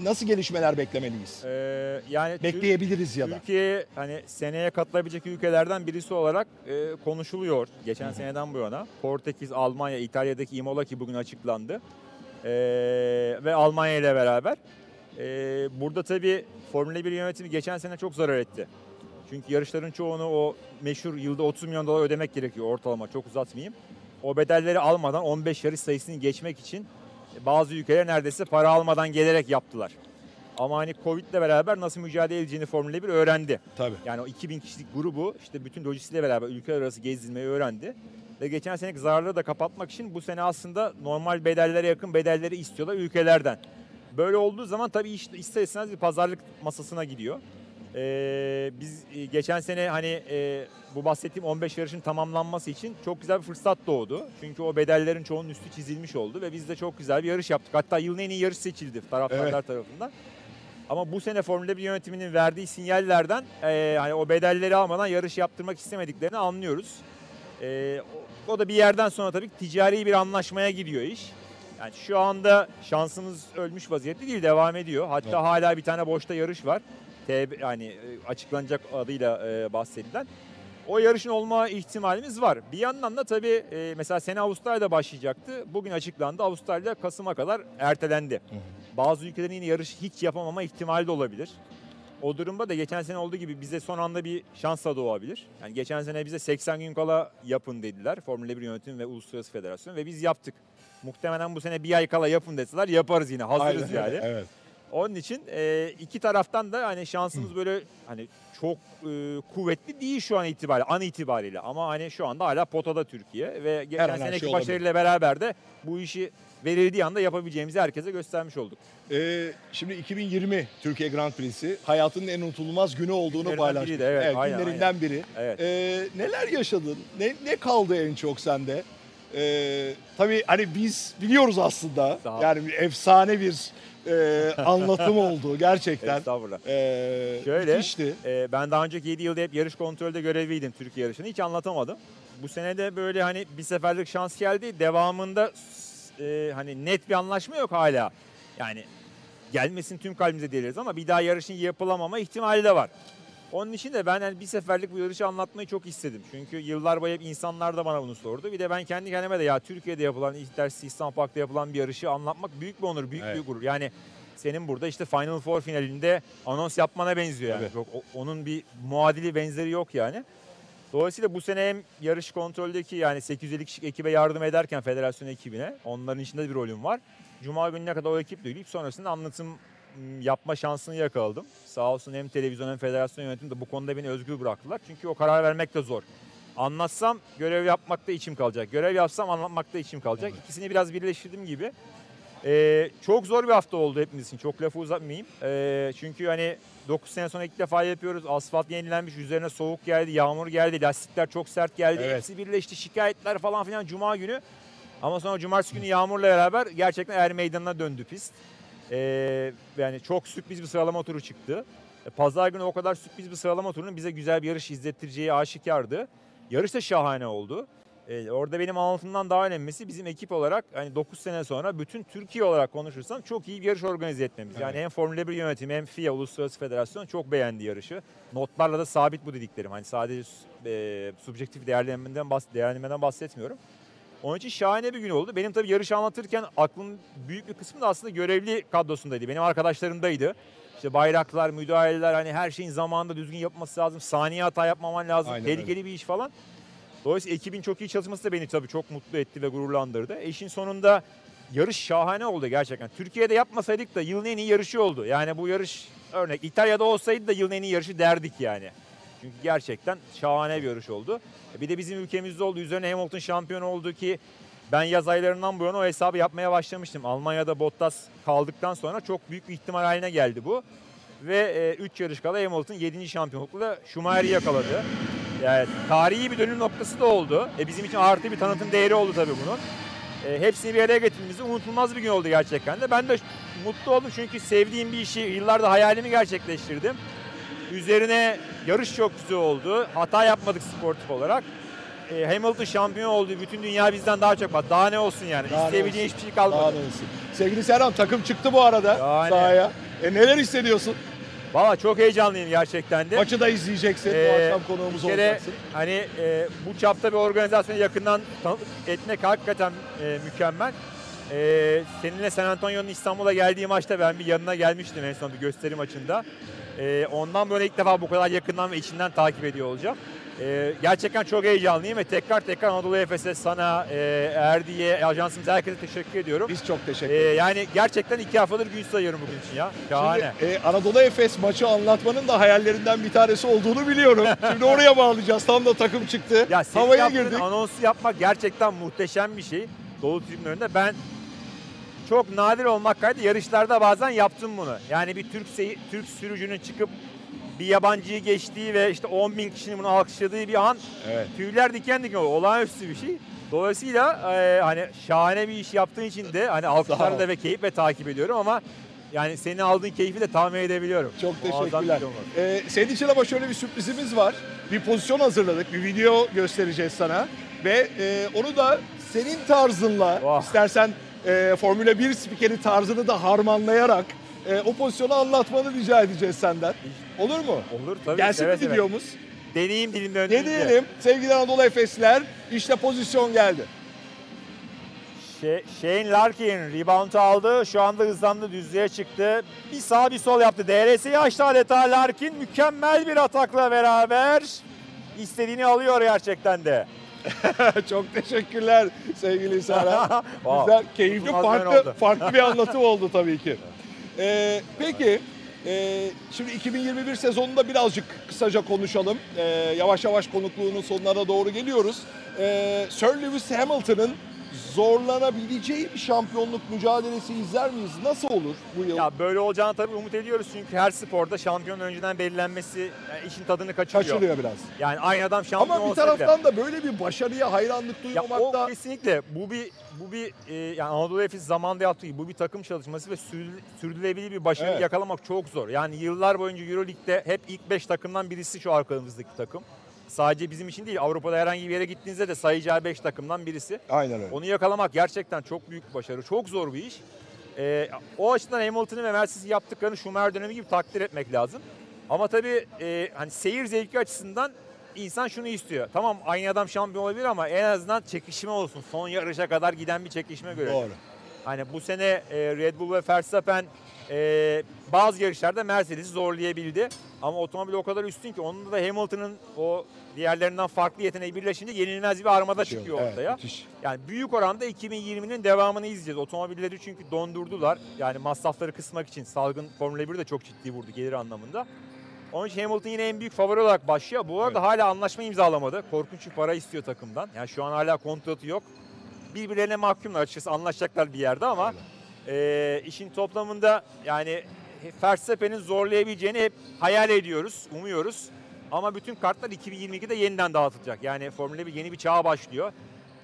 Nasıl gelişmeler beklemeliyiz? Ee, yani Bekleyebiliriz ya da. Türkiye hani seneye katılabilecek ülkelerden birisi olarak e, konuşuluyor geçen seneden bu yana. Portekiz, Almanya, İtalya'daki Imola ki bugün açıklandı. Ee, ve Almanya ile beraber. Ee, burada tabii Formula 1 yönetimi geçen sene çok zarar etti. Çünkü yarışların çoğunu o meşhur yılda 30 milyon dolar ödemek gerekiyor ortalama çok uzatmayayım. O bedelleri almadan 15 yarış sayısını geçmek için bazı ülkeler neredeyse para almadan gelerek yaptılar. Ama hani Covid'le beraber nasıl mücadele edeceğini Formula 1 öğrendi. Tabii. Yani o 2000 kişilik grubu işte bütün lojistikle beraber ülkeler arası gezdirmeyi öğrendi. Ve geçen seneki zararları da kapatmak için bu sene aslında normal bedellere yakın bedelleri istiyorlar ülkelerden. Böyle olduğu zaman tabii iş, ister istemez bir pazarlık masasına gidiyor. Ee, biz e, geçen sene hani e, bu bahsettiğim 15 yarışın tamamlanması için çok güzel bir fırsat doğdu. Çünkü o bedellerin çoğunun üstü çizilmiş oldu ve biz de çok güzel bir yarış yaptık. Hatta yılın en iyi yarış seçildi taraftarlar Evet. tarafından. Ama bu sene Formula 1 yönetiminin verdiği sinyallerden e, hani o bedelleri almadan yarış yaptırmak istemediklerini anlıyoruz. E, o, o da bir yerden sonra tabii ticari bir anlaşmaya gidiyor iş. Yani şu anda şansımız ölmüş vaziyette değil devam ediyor. Hatta Evet. hala bir tane boşta yarış var. TB, yani e, açıklanacak adıyla e, bahsedilen. O yarışın olma ihtimalimiz var. Bir yandan da tabii e, mesela sene Avustralya'da başlayacaktı. Bugün açıklandı. Avustralya Kasım'a kadar ertelendi. Bazı ülkelerin yine yarış hiç yapamama ihtimali de olabilir. O durumda da geçen sene olduğu gibi bize son anda bir şans da doğabilir. Yani geçen sene bize 80 gün kala yapın dediler. Formula 1 yönetimi ve Uluslararası Federasyon ve biz yaptık. Muhtemelen bu sene bir ay kala yapın deseler yaparız yine hazırız Aynen yani. Evet. Onun için e, iki taraftan da hani şansımız böyle hani çok e, kuvvetli değil şu an itibariyle, an itibariyle. Ama hani şu anda hala potada Türkiye ve geçen her seneki şey başarıyla beraber de bu işi verildiği anda yapabileceğimizi herkese göstermiş olduk. Ee, şimdi 2020 Türkiye Grand Prix'si hayatının en unutulmaz günü olduğunu Günlerinden paylaştın. biriydi, evet, aynen, günlerinden biri. Evet. Ee, neler yaşadın? Ne, ne kaldı en çok sende? Ee, tabii hani biz biliyoruz aslında. Yani efsane bir e, anlatım oldu gerçekten. Estağfurullah. Ee, Şöyle, müthişti. e, ben daha önceki 7 yılda hep yarış kontrolde görevliydim Türkiye yarışını. Hiç anlatamadım. Bu sene de böyle hani bir seferlik şans geldi. Devamında e, hani net bir anlaşma yok hala. Yani gelmesin tüm kalbimize dileriz ama bir daha yarışın yapılamama ihtimali de var. Onun için de ben hani bir seferlik bu yarışı anlatmayı çok istedim. Çünkü yıllar boyu hep insanlar da bana bunu sordu. Bir de ben kendi kendime de ya Türkiye'de yapılan, İhtersi İstanbul Park'ta yapılan bir yarışı anlatmak büyük bir onur, büyük Evet. bir gurur. Yani senin burada işte Final Four finalinde anons yapmana benziyor yani. Evet. Çok, onun bir muadili benzeri yok yani. Dolayısıyla bu sene hem yarış kontroldeki yani 850 kişilik ekibe yardım ederken federasyon ekibine onların içinde de bir rolüm var. Cuma gününe kadar o ekiple ilgili sonrasında anlatım yapma şansını yakaladım. Sağ olsun hem televizyon hem federasyon yönetimi de bu konuda beni özgür bıraktılar. Çünkü o karar vermek de zor. Anlatsam görev yapmakta içim kalacak. Görev yapsam anlatmakta içim kalacak. İkisini biraz birleştirdim gibi. Ee, çok zor bir hafta oldu hepimiz için. Çok lafı uzatmayayım. Ee, çünkü hani 9 sene sonra ilk defa yapıyoruz. Asfalt yenilenmiş. Üzerine soğuk geldi, yağmur geldi. Lastikler çok sert geldi. Evet. Hepsi birleşti. Şikayetler falan filan Cuma günü. Ama sonra cumartesi günü yağmurla beraber gerçekten er meydanına döndü pist. Ee, yani çok sürpriz bir sıralama turu çıktı. E, Pazar günü o kadar sürpriz bir sıralama turunun bize güzel bir yarış izlettireceği aşikardı. Yarış da şahane oldu. Ee, orada benim anlatımdan daha önemlisi bizim ekip olarak hani 9 sene sonra bütün Türkiye olarak konuşursam çok iyi bir yarış organize etmemiz. Yani hem Formula 1 yönetimi hem FIA Uluslararası Federasyon çok beğendi yarışı. Notlarla da sabit bu dediklerim. Hani sadece e, subjektif değerlendirmeden, bahs- değerlendirmeden bahsetmiyorum. Onun için şahane bir gün oldu. Benim tabii yarışı anlatırken aklımın büyük bir kısmı da aslında görevli kadrosundaydı. Benim arkadaşlarımdaydı. İşte bayraklar, müdahaleler hani her şeyin zamanında düzgün yapması lazım. Saniye hata yapmaman lazım. Aynen Tehlikeli bir iş falan. Dolayısıyla ekibin çok iyi çalışması da beni tabii çok mutlu etti ve gururlandırdı. İşin sonunda yarış şahane oldu gerçekten. Türkiye'de yapmasaydık da yılın en iyi yarışı oldu. Yani bu yarış örnek İtalya'da olsaydı da yılın en iyi yarışı derdik yani. Çünkü gerçekten şahane bir yarış oldu. E Bir de bizim ülkemizde oldu. Üzerine Hamilton şampiyon oldu ki ben yaz aylarından bu yana o hesabı yapmaya başlamıştım. Almanya'da Bottas kaldıktan sonra çok büyük bir ihtimal haline geldi bu. Ve 3 yarış kala Hamilton 7. şampiyonlukla Schumacher'i yakaladı. Yani tarihi bir dönüm noktası da oldu. E bizim için artı bir tanıtım değeri oldu tabii bunun. E, hepsini bir araya getirdiğimizde unutulmaz bir gün oldu gerçekten de. Ben de mutlu oldum çünkü sevdiğim bir işi yıllarda hayalimi gerçekleştirdim. Üzerine yarış çok güzel oldu. Hata yapmadık sportif olarak. E, Hamilton şampiyon oldu. Bütün dünya bizden daha çok var. Daha ne olsun yani. Daha ne İsteyebileceğin olsun? hiçbir şey kalmadı. Daha doğrusu. Sevgili Serhan takım çıktı bu arada Yani. sahaya. E, neler hissediyorsun? Valla çok heyecanlıyım gerçekten de. Maçı da izleyeceksin. bu Ee, akşam konuğumuz bir kere olacaksın. hani e, bu çapta bir organizasyonu yakından tanıklık etmek hakikaten e, mükemmel. E, seninle San Antonio'nun İstanbul'a geldiği maçta ben bir yanına gelmiştim en son bir gösteri maçında. E, ondan böyle ilk defa bu kadar yakından ve içinden takip ediyor olacağım. E, gerçekten çok heyecanlıyım ve tekrar tekrar Anadolu Efes'e, sana, e, Erdi'ye, ajansımıza herkese teşekkür ediyorum. Biz çok teşekkür E, ederiz. yani gerçekten iki haftadır gün sayıyorum bugün için ya. Şahane. Şimdi, e, Anadolu Efes maçı anlatmanın da hayallerinden bir tanesi olduğunu biliyorum. <laughs> Şimdi oraya bağlayacağız. Tam da takım çıktı. Ya Havaya girdik. anonsu yapmak gerçekten muhteşem bir şey. Dolu tribünün önünde. Ben çok nadir olmak kaydı yarışlarda bazen yaptım bunu. Yani bir Türk Türk sürücünün çıkıp bir yabancıyı geçtiği ve işte 10 bin kişinin bunu alkışladığı bir an Evet. tüyler diken diken oluyor. Olağanüstü bir şey. Dolayısıyla e, hani şahane bir iş yaptığın için de hani alkışlarla ve keyifle takip ediyorum ama yani senin aldığın keyfi de tahmin edebiliyorum. Çok teşekkürler. Ee, senin için ama şöyle bir sürprizimiz var. Bir pozisyon hazırladık. Bir video göstereceğiz sana. Ve e, onu da senin tarzınla Vah. istersen e, Formula 1 spikeri tarzını da harmanlayarak e, o pozisyonu anlatmanı rica edeceğiz senden. Olur mu? Olur tabii. Gelsin seve mi videomuz? Deneyim dilimde Ne önümüzde. diyelim sevgili Anadolu Efesliler işte pozisyon geldi. Şey- Shane Larkin rebound aldı. Şu anda hızlandı düzlüğe çıktı. Bir sağ bir sol yaptı. DRS'yi açtı adeta Larkin. Mükemmel bir atakla beraber istediğini alıyor gerçekten de. <laughs> Çok teşekkürler sevgili Serhan. <laughs> Wow. Güzel, keyifli, farklı, farklı bir anlatım <laughs> oldu tabii ki. Ee, peki e, şimdi 2021 sezonunda birazcık kısaca konuşalım. Ee, yavaş yavaş konukluğunun sonlarına doğru geliyoruz. Ee, Sir Lewis Hamilton'ın zorlanabileceği bir şampiyonluk mücadelesi izler miyiz? Nasıl olur bu yıl? Ya böyle olacağını tabii umut ediyoruz çünkü her sporda şampiyon önceden belirlenmesi yani işin tadını kaçırıyor. Kaçırıyor biraz. Yani aynı adam şampiyon Ama bir bile- taraftan da böyle bir başarıya hayranlık Ya duymamak o da kesinlikle bu bir bu bir e, yani Anadolu Efes zamanında yaptığı gibi bu bir takım çalışması ve sürdü- sürdürülebilir bir başarı Evet. yakalamak çok zor. Yani yıllar boyunca EuroLeague'de hep ilk 5 takımdan birisi şu arkamızdaki takım. Sadece bizim için değil Avrupa'da herhangi bir yere gittiğinizde de sayacağı 5 takımdan birisi. aynen öyle. Onu yakalamak gerçekten çok büyük bir başarı. Çok zor bir iş. Ee, o açıdan Hamilton'ı ve Mercedes'i yaptıklarını Schumacher dönemi gibi takdir etmek lazım. Ama tabii e, hani seyir zevki açısından insan şunu istiyor. Tamam aynı adam şampiyon olabilir ama en azından çekişme olsun. Son yarışa kadar giden bir çekişme görelim. Doğru. Hani bu sene e, Red Bull ve Verstappen e, bazı yarışlarda Mercedes'i zorlayabildi. Ama otomobil o kadar üstün ki onun da Hamilton'ın o diğerlerinden farklı yeteneği birleşince yenilmez bir armada çıkıyor Evet, ortaya. müthiş. Yani büyük oranda 2020'nin devamını izleyeceğiz. Otomobilleri çünkü dondurdular. Yani masrafları kısmak için salgın Formula 1 de çok ciddi vurdu gelir anlamında. Onun için Hamilton yine en büyük favori olarak başlıyor. Bu arada hala anlaşma imzalamadı. Korkunç bir para istiyor takımdan. Yani şu an hala kontratı yok. Birbirlerine mahkumlar açıkçası anlaşacaklar bir yerde ama e, işin toplamında yani Verstappen'in zorlayabileceğini hep hayal ediyoruz, umuyoruz. Ama bütün kartlar 2022'de yeniden dağıtılacak. Yani Formula 1 yeni bir çağa başlıyor.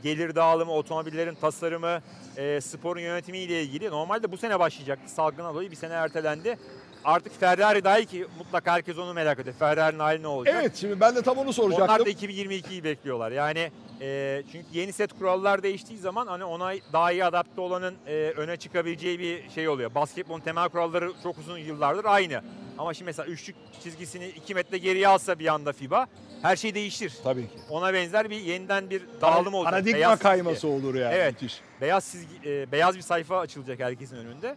Gelir dağılımı, otomobillerin tasarımı, e, sporun yönetimi ile ilgili. Normalde bu sene başlayacaktı. Salgına dolayı bir sene ertelendi. Artık Ferrari dahi ki mutlaka herkes onu merak ediyor. Ferrari'nin hali ne olacak? Evet şimdi ben de tam onu soracaktım. Onlar da 2022'yi bekliyorlar. Yani e, çünkü yeni set kurallar değiştiği zaman hani ona daha iyi adapte olanın e, öne çıkabileceği bir şey oluyor. Basketbolun temel kuralları çok uzun yıllardır aynı. Ama şimdi mesela üçlük çizgisini 2 metre geriye alsa bir anda FIBA her şey değişir. Tabii ki. Ona benzer bir yeniden bir dağılım olacak. Paradigma Beyaz çizgi. kayması olur yani. Evet. Müthiş. Beyaz çizgi, e, beyaz bir sayfa açılacak herkesin önünde.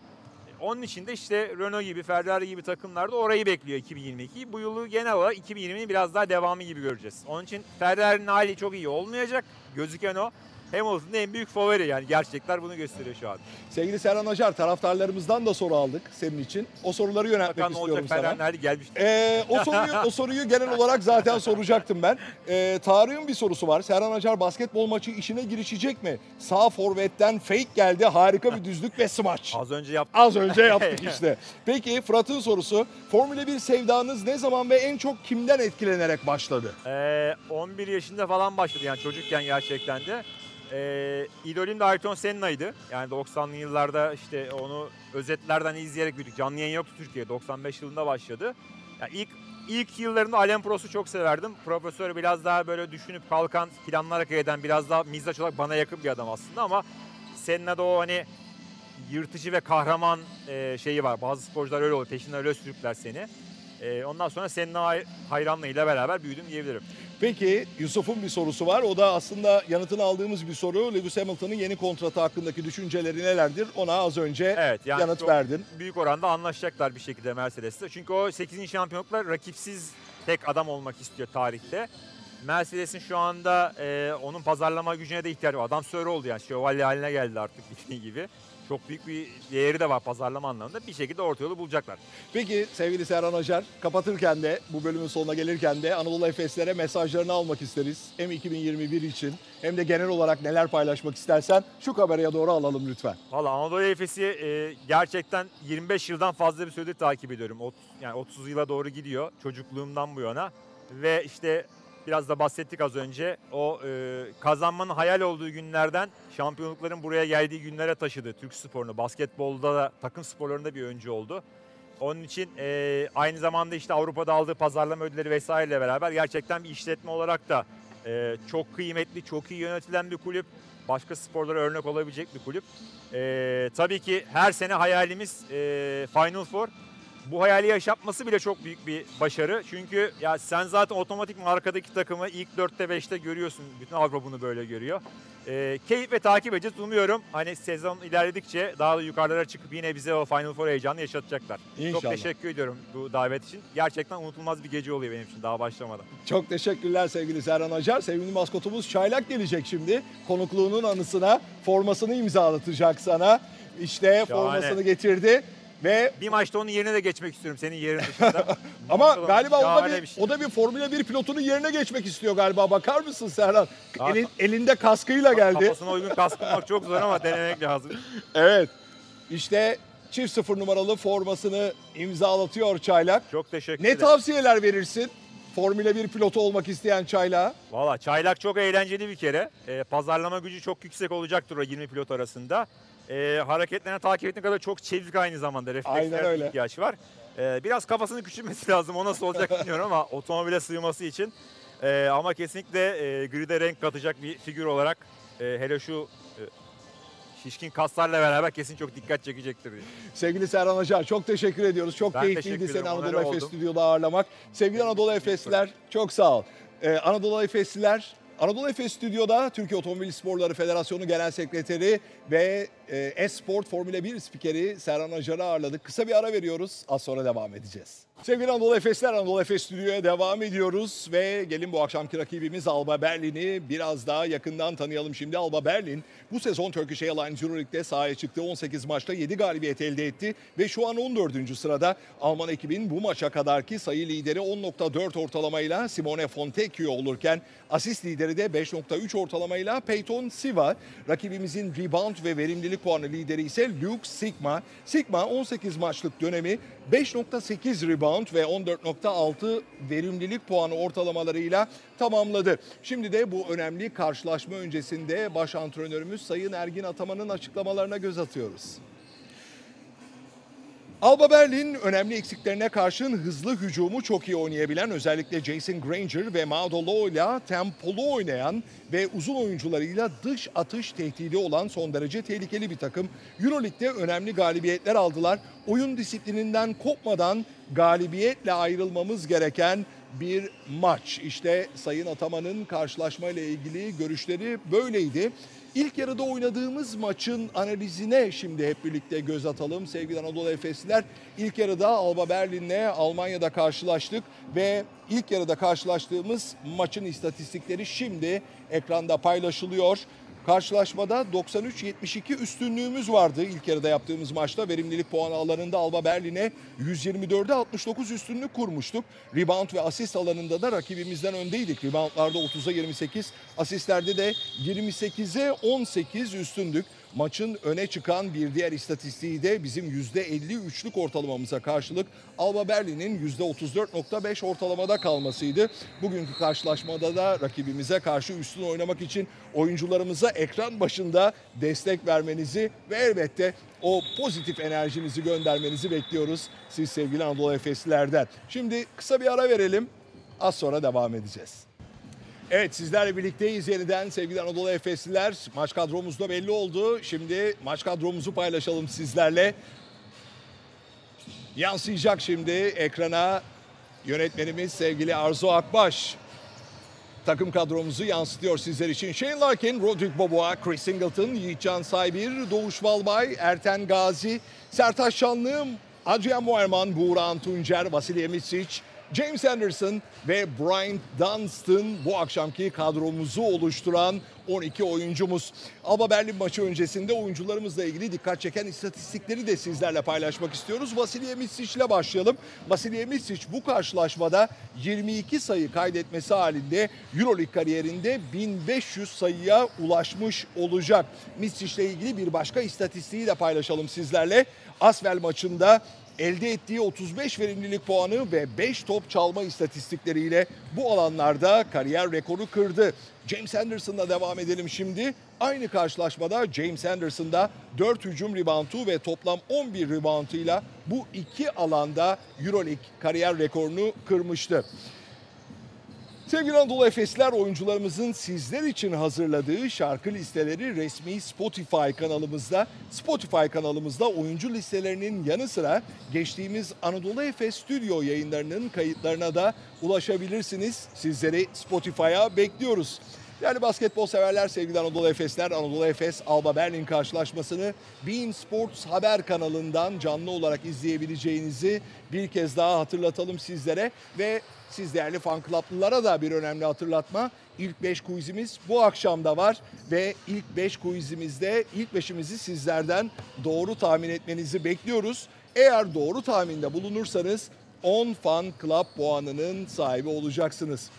Onun için de işte Renault gibi, Ferrari gibi takımlar da orayı bekliyor 2022'yi. Bu yılı genel olarak 2020'nin biraz daha devamı gibi göreceğiz. Onun için Ferrari'nin hali çok iyi olmayacak. Gözüken o. Hamilton'ın en büyük favori yani gerçekler bunu gösteriyor şu an. Sevgili Serhan Acar taraftarlarımızdan da soru aldık senin için. O soruları yöneltmek Bakalım ne istiyorum olacak sana. Hali gelmiş. Ee, o soruyu o soruyu genel olarak zaten soracaktım ben. Ee, Tarık'ın bir sorusu var. Serhan Acar basketbol maçı işine girişecek mi? Sağ forvetten fake geldi. Harika bir düzlük ve smaç. Az önce yaptım. Az önce yaptık <laughs> işte. Peki Fırat'ın sorusu. Formula 1 sevdanız ne zaman ve en çok kimden etkilenerek başladı? Ee, 11 yaşında falan başladı yani çocukken gerçekten de. Ee, idolüm de Ayrton Senna'ydı. Yani 90'lı yıllarda işte onu özetlerden izleyerek büyüdük. Canlı yayın yoktu Türkiye'de. 95 yılında başladı. Yani ilk ilk yıllarında Alain Prost'u çok severdim. Profesör biraz daha böyle düşünüp kalkan, planlar eden, biraz daha mizaç olarak bana yakın bir adam aslında ama Senna'da o hani yırtıcı ve kahraman e, şeyi var. Bazı sporcular öyle olur. Peşinden öyle sürükler seni. E, ondan sonra hay- hayranlığıyla beraber büyüdüm diyebilirim. Peki Yusuf'un bir sorusu var. O da aslında yanıtını aldığımız bir soru. Lewis Hamilton'ın yeni kontratı hakkındaki düşünceleri nelerdir? Ona az önce Evet yani yanıt verdin. büyük oranda anlaşacaklar bir şekilde Mercedes'te. Çünkü o 8. şampiyonluklar rakipsiz tek adam olmak istiyor tarihte. Mercedes'in şu anda e, onun pazarlama gücüne de ihtiyacı var. Adam sör oldu yani şövalye haline geldi artık <laughs> bildiğin gibi. Çok büyük bir değeri de var pazarlama anlamında. Bir şekilde orta yolu bulacaklar. Peki sevgili Serhan Acar kapatırken de bu bölümün sonuna gelirken de Anadolu Efeslere mesajlarını almak isteriz. Hem 2021 için hem de genel olarak neler paylaşmak istersen şu kameraya doğru alalım lütfen. Valla Anadolu Efes'i e, gerçekten 25 yıldan fazla bir süredir takip ediyorum. Ot, yani 30 yıla doğru gidiyor çocukluğumdan bu yana. Ve işte biraz da bahsettik az önce. O e, kazanmanın hayal olduğu günlerden şampiyonlukların buraya geldiği günlere taşıdı Türk sporunu. Basketbolda da takım sporlarında bir öncü oldu. Onun için e, aynı zamanda işte Avrupa'da aldığı pazarlama ödülleri vesaireyle beraber gerçekten bir işletme olarak da e, çok kıymetli, çok iyi yönetilen bir kulüp. Başka sporlara örnek olabilecek bir kulüp. E, tabii ki her sene hayalimiz e, Final Four. Bu hayali yaşatması bile çok büyük bir başarı. Çünkü ya sen zaten otomatik arkadaki takımı ilk 4'te 5'te görüyorsun. Bütün Avrupa bunu böyle görüyor. E, keyif ve takip edeceğiz. Umuyorum hani sezon ilerledikçe daha da yukarılara çıkıp yine bize o Final Four heyecanını yaşatacaklar. İnşallah. Çok teşekkür ediyorum bu davet için. Gerçekten unutulmaz bir gece oluyor benim için daha başlamadan. Çok teşekkürler sevgili Serhan Acar. Sevgili maskotumuz Çaylak gelecek şimdi. Konukluğunun anısına formasını imzalatacak sana. İşte Şahane. formasını getirdi. Ve Bir maçta onun yerine de geçmek istiyorum senin yerin <laughs> dışında. ama Muazzam, galiba o da bir, şey. o da bir Formula 1 pilotunun yerine geçmek istiyor galiba. Bakar mısın Serhan? Elin- elinde kaskıyla geldi. Kafasına uygun kask bulmak çok zor ama denemek lazım. <laughs> Evet. İşte çift sıfır numaralı formasını imzalatıyor Çaylak. Çok teşekkür Ne ederim. tavsiyeler verirsin Formula 1 pilotu olmak isteyen Çaylak'a? Valla çaylak çok eğlenceli bir kere. Ee, pazarlama gücü çok yüksek olacaktır o 20 pilot arasında. Ee, hareketlerini takip ettiğine kadar çok çevik aynı zamanda. Refleksler ihtiyaç var. Ee, biraz kafasını küçülmesi <laughs> lazım. O nasıl olacak bilmiyorum ama otomobile sığması için. Ee, ama kesinlikle e, gride renk katacak bir figür olarak e, hele şu e, şişkin kaslarla beraber kesin çok dikkat çekecektir. diye. Sevgili Serhan Acar çok teşekkür ediyoruz. Çok Ben keyifliydi seni Anadolu Efes. Stüdyo'da ağırlamak. Sevgili Anadolu Efesliler çok sağ ol. Ee, Anadolu Efesliler Anadolu Efes Stüdyo'da Türkiye Otomobil Sporları Federasyonu Genel Sekreteri ve e, Esport Formula 1 spikeri Serhan Acar'ı ağırladık. Kısa bir ara veriyoruz. Az sonra devam edeceğiz. Sevgili Anadolu Efesler, Anadolu Efes Stüdyo'ya devam ediyoruz ve gelin bu akşamki rakibimiz Alba Berlin'i biraz daha yakından tanıyalım şimdi. Alba Berlin bu sezon Turkish Airlines Euroleague'de sahaya çıktı. 18 maçta 7 galibiyet elde etti ve şu an 14. sırada. Alman ekibin bu maça kadarki sayı lideri 10.4 ortalamayla Simone Fontecchio olurken asist lideri de 5.3 ortalamayla Peyton Siva. Rakibimizin rebound ve verimlilik puanı lideri ise Luke Sigma. Sigma 18 maçlık dönemi 5.8 rebound ve 14.6 verimlilik puanı ortalamalarıyla tamamladı. Şimdi de bu önemli karşılaşma öncesinde baş antrenörümüz Sayın Ergin Ataman'ın açıklamalarına göz atıyoruz. Alba Berlin önemli eksiklerine karşın hızlı hücumu çok iyi oynayabilen özellikle Jason Granger ve Maudo Low ile tempolu oynayan ve uzun oyuncularıyla dış atış tehdidi olan son derece tehlikeli bir takım. Euroleague'de önemli galibiyetler aldılar. Oyun disiplininden kopmadan galibiyetle ayrılmamız gereken bir maç. İşte Sayın Ataman'ın karşılaşmayla ilgili görüşleri böyleydi. İlk yarıda oynadığımız maçın analizine şimdi hep birlikte göz atalım sevgili Anadolu Efesliler. İlk yarıda Alba Berlin'le Almanya'da karşılaştık ve ilk yarıda karşılaştığımız maçın istatistikleri şimdi ekranda paylaşılıyor. Karşılaşmada 93-72 üstünlüğümüz vardı ilk yarıda yaptığımız maçta. Verimlilik puanı alanında Alba Berlin'e 124'e 69 üstünlük kurmuştuk. Rebound ve asist alanında da rakibimizden öndeydik. Reboundlarda 30'a 28, asistlerde de 28'e 18 üstündük. Maçın öne çıkan bir diğer istatistiği de bizim %53'lük ortalamamıza karşılık Alba Berlin'in %34.5 ortalamada kalmasıydı. Bugünkü karşılaşmada da rakibimize karşı üstün oynamak için oyuncularımıza ekran başında destek vermenizi ve elbette o pozitif enerjinizi göndermenizi bekliyoruz siz sevgili Anadolu Efeslilerden. Şimdi kısa bir ara verelim. Az sonra devam edeceğiz. Evet sizlerle birlikteyiz yeniden sevgili Anadolu Efesliler. Maç kadromuz da belli oldu. Şimdi maç kadromuzu paylaşalım sizlerle. Yansıyacak şimdi ekrana yönetmenimiz sevgili Arzu Akbaş. Takım kadromuzu yansıtıyor sizler için. Shane Larkin, Roderick Boboa, Chris Singleton, Yiğitcan Saybir, Doğuş Valbay, Erten Gazi, Sertaş Şanlı, Adrian Moerman, Buğra Tuncer, Vasilya Misic, James Anderson ve Brian Dunstan bu akşamki kadromuzu oluşturan 12 oyuncumuz. Alba Berlin maçı öncesinde oyuncularımızla ilgili dikkat çeken istatistikleri de sizlerle paylaşmak istiyoruz. Vasilya Misic ile başlayalım. Vasilya Misic bu karşılaşmada 22 sayı kaydetmesi halinde Euroleague kariyerinde 1500 sayıya ulaşmış olacak. Misic ile ilgili bir başka istatistiği de paylaşalım sizlerle. Asvel maçında elde ettiği 35 verimlilik puanı ve 5 top çalma istatistikleriyle bu alanlarda kariyer rekoru kırdı. James Anderson'la devam edelim şimdi. Aynı karşılaşmada James Anderson'da 4 hücum reboundu ve toplam 11 rebounduyla bu iki alanda Euroleague kariyer rekorunu kırmıştı. Sevgili Anadolu Efesler oyuncularımızın sizler için hazırladığı şarkı listeleri resmi Spotify kanalımızda. Spotify kanalımızda oyuncu listelerinin yanı sıra geçtiğimiz Anadolu Efes stüdyo yayınlarının kayıtlarına da ulaşabilirsiniz. Sizleri Spotify'a bekliyoruz. Yani basketbol severler sevgili Anadolu Efesler, Anadolu Efes Alba Berlin karşılaşmasını Bein Sports haber kanalından canlı olarak izleyebileceğinizi bir kez daha hatırlatalım sizlere ve siz değerli fan club'lılara da bir önemli hatırlatma. İlk 5 quizimiz bu akşam da var ve ilk 5 quizimizde ilk 5'imizi sizlerden doğru tahmin etmenizi bekliyoruz. Eğer doğru tahminde bulunursanız 10 Fan Club puanının sahibi olacaksınız.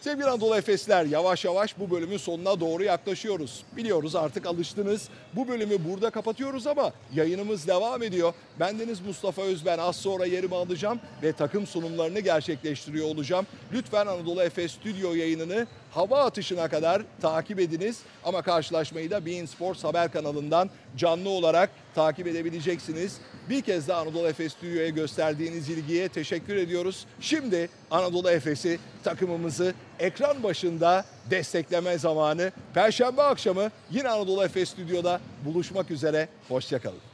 Sevgili Anadolu Efesler yavaş yavaş bu bölümün sonuna doğru yaklaşıyoruz. Biliyoruz artık alıştınız. Bu bölümü burada kapatıyoruz ama yayınımız devam ediyor. Bendeniz Mustafa Özben az sonra yerimi alacağım ve takım sunumlarını gerçekleştiriyor olacağım. Lütfen Anadolu Efes stüdyo yayınını hava atışına kadar takip ediniz. Ama karşılaşmayı da Bein Sports haber kanalından canlı olarak takip edebileceksiniz. Bir kez daha Anadolu Efes Stüdyo'ya gösterdiğiniz ilgiye teşekkür ediyoruz. Şimdi Anadolu Efes'i takımımızı ekran başında destekleme zamanı. Perşembe akşamı yine Anadolu Efes Stüdyo'da buluşmak üzere. Hoşçakalın.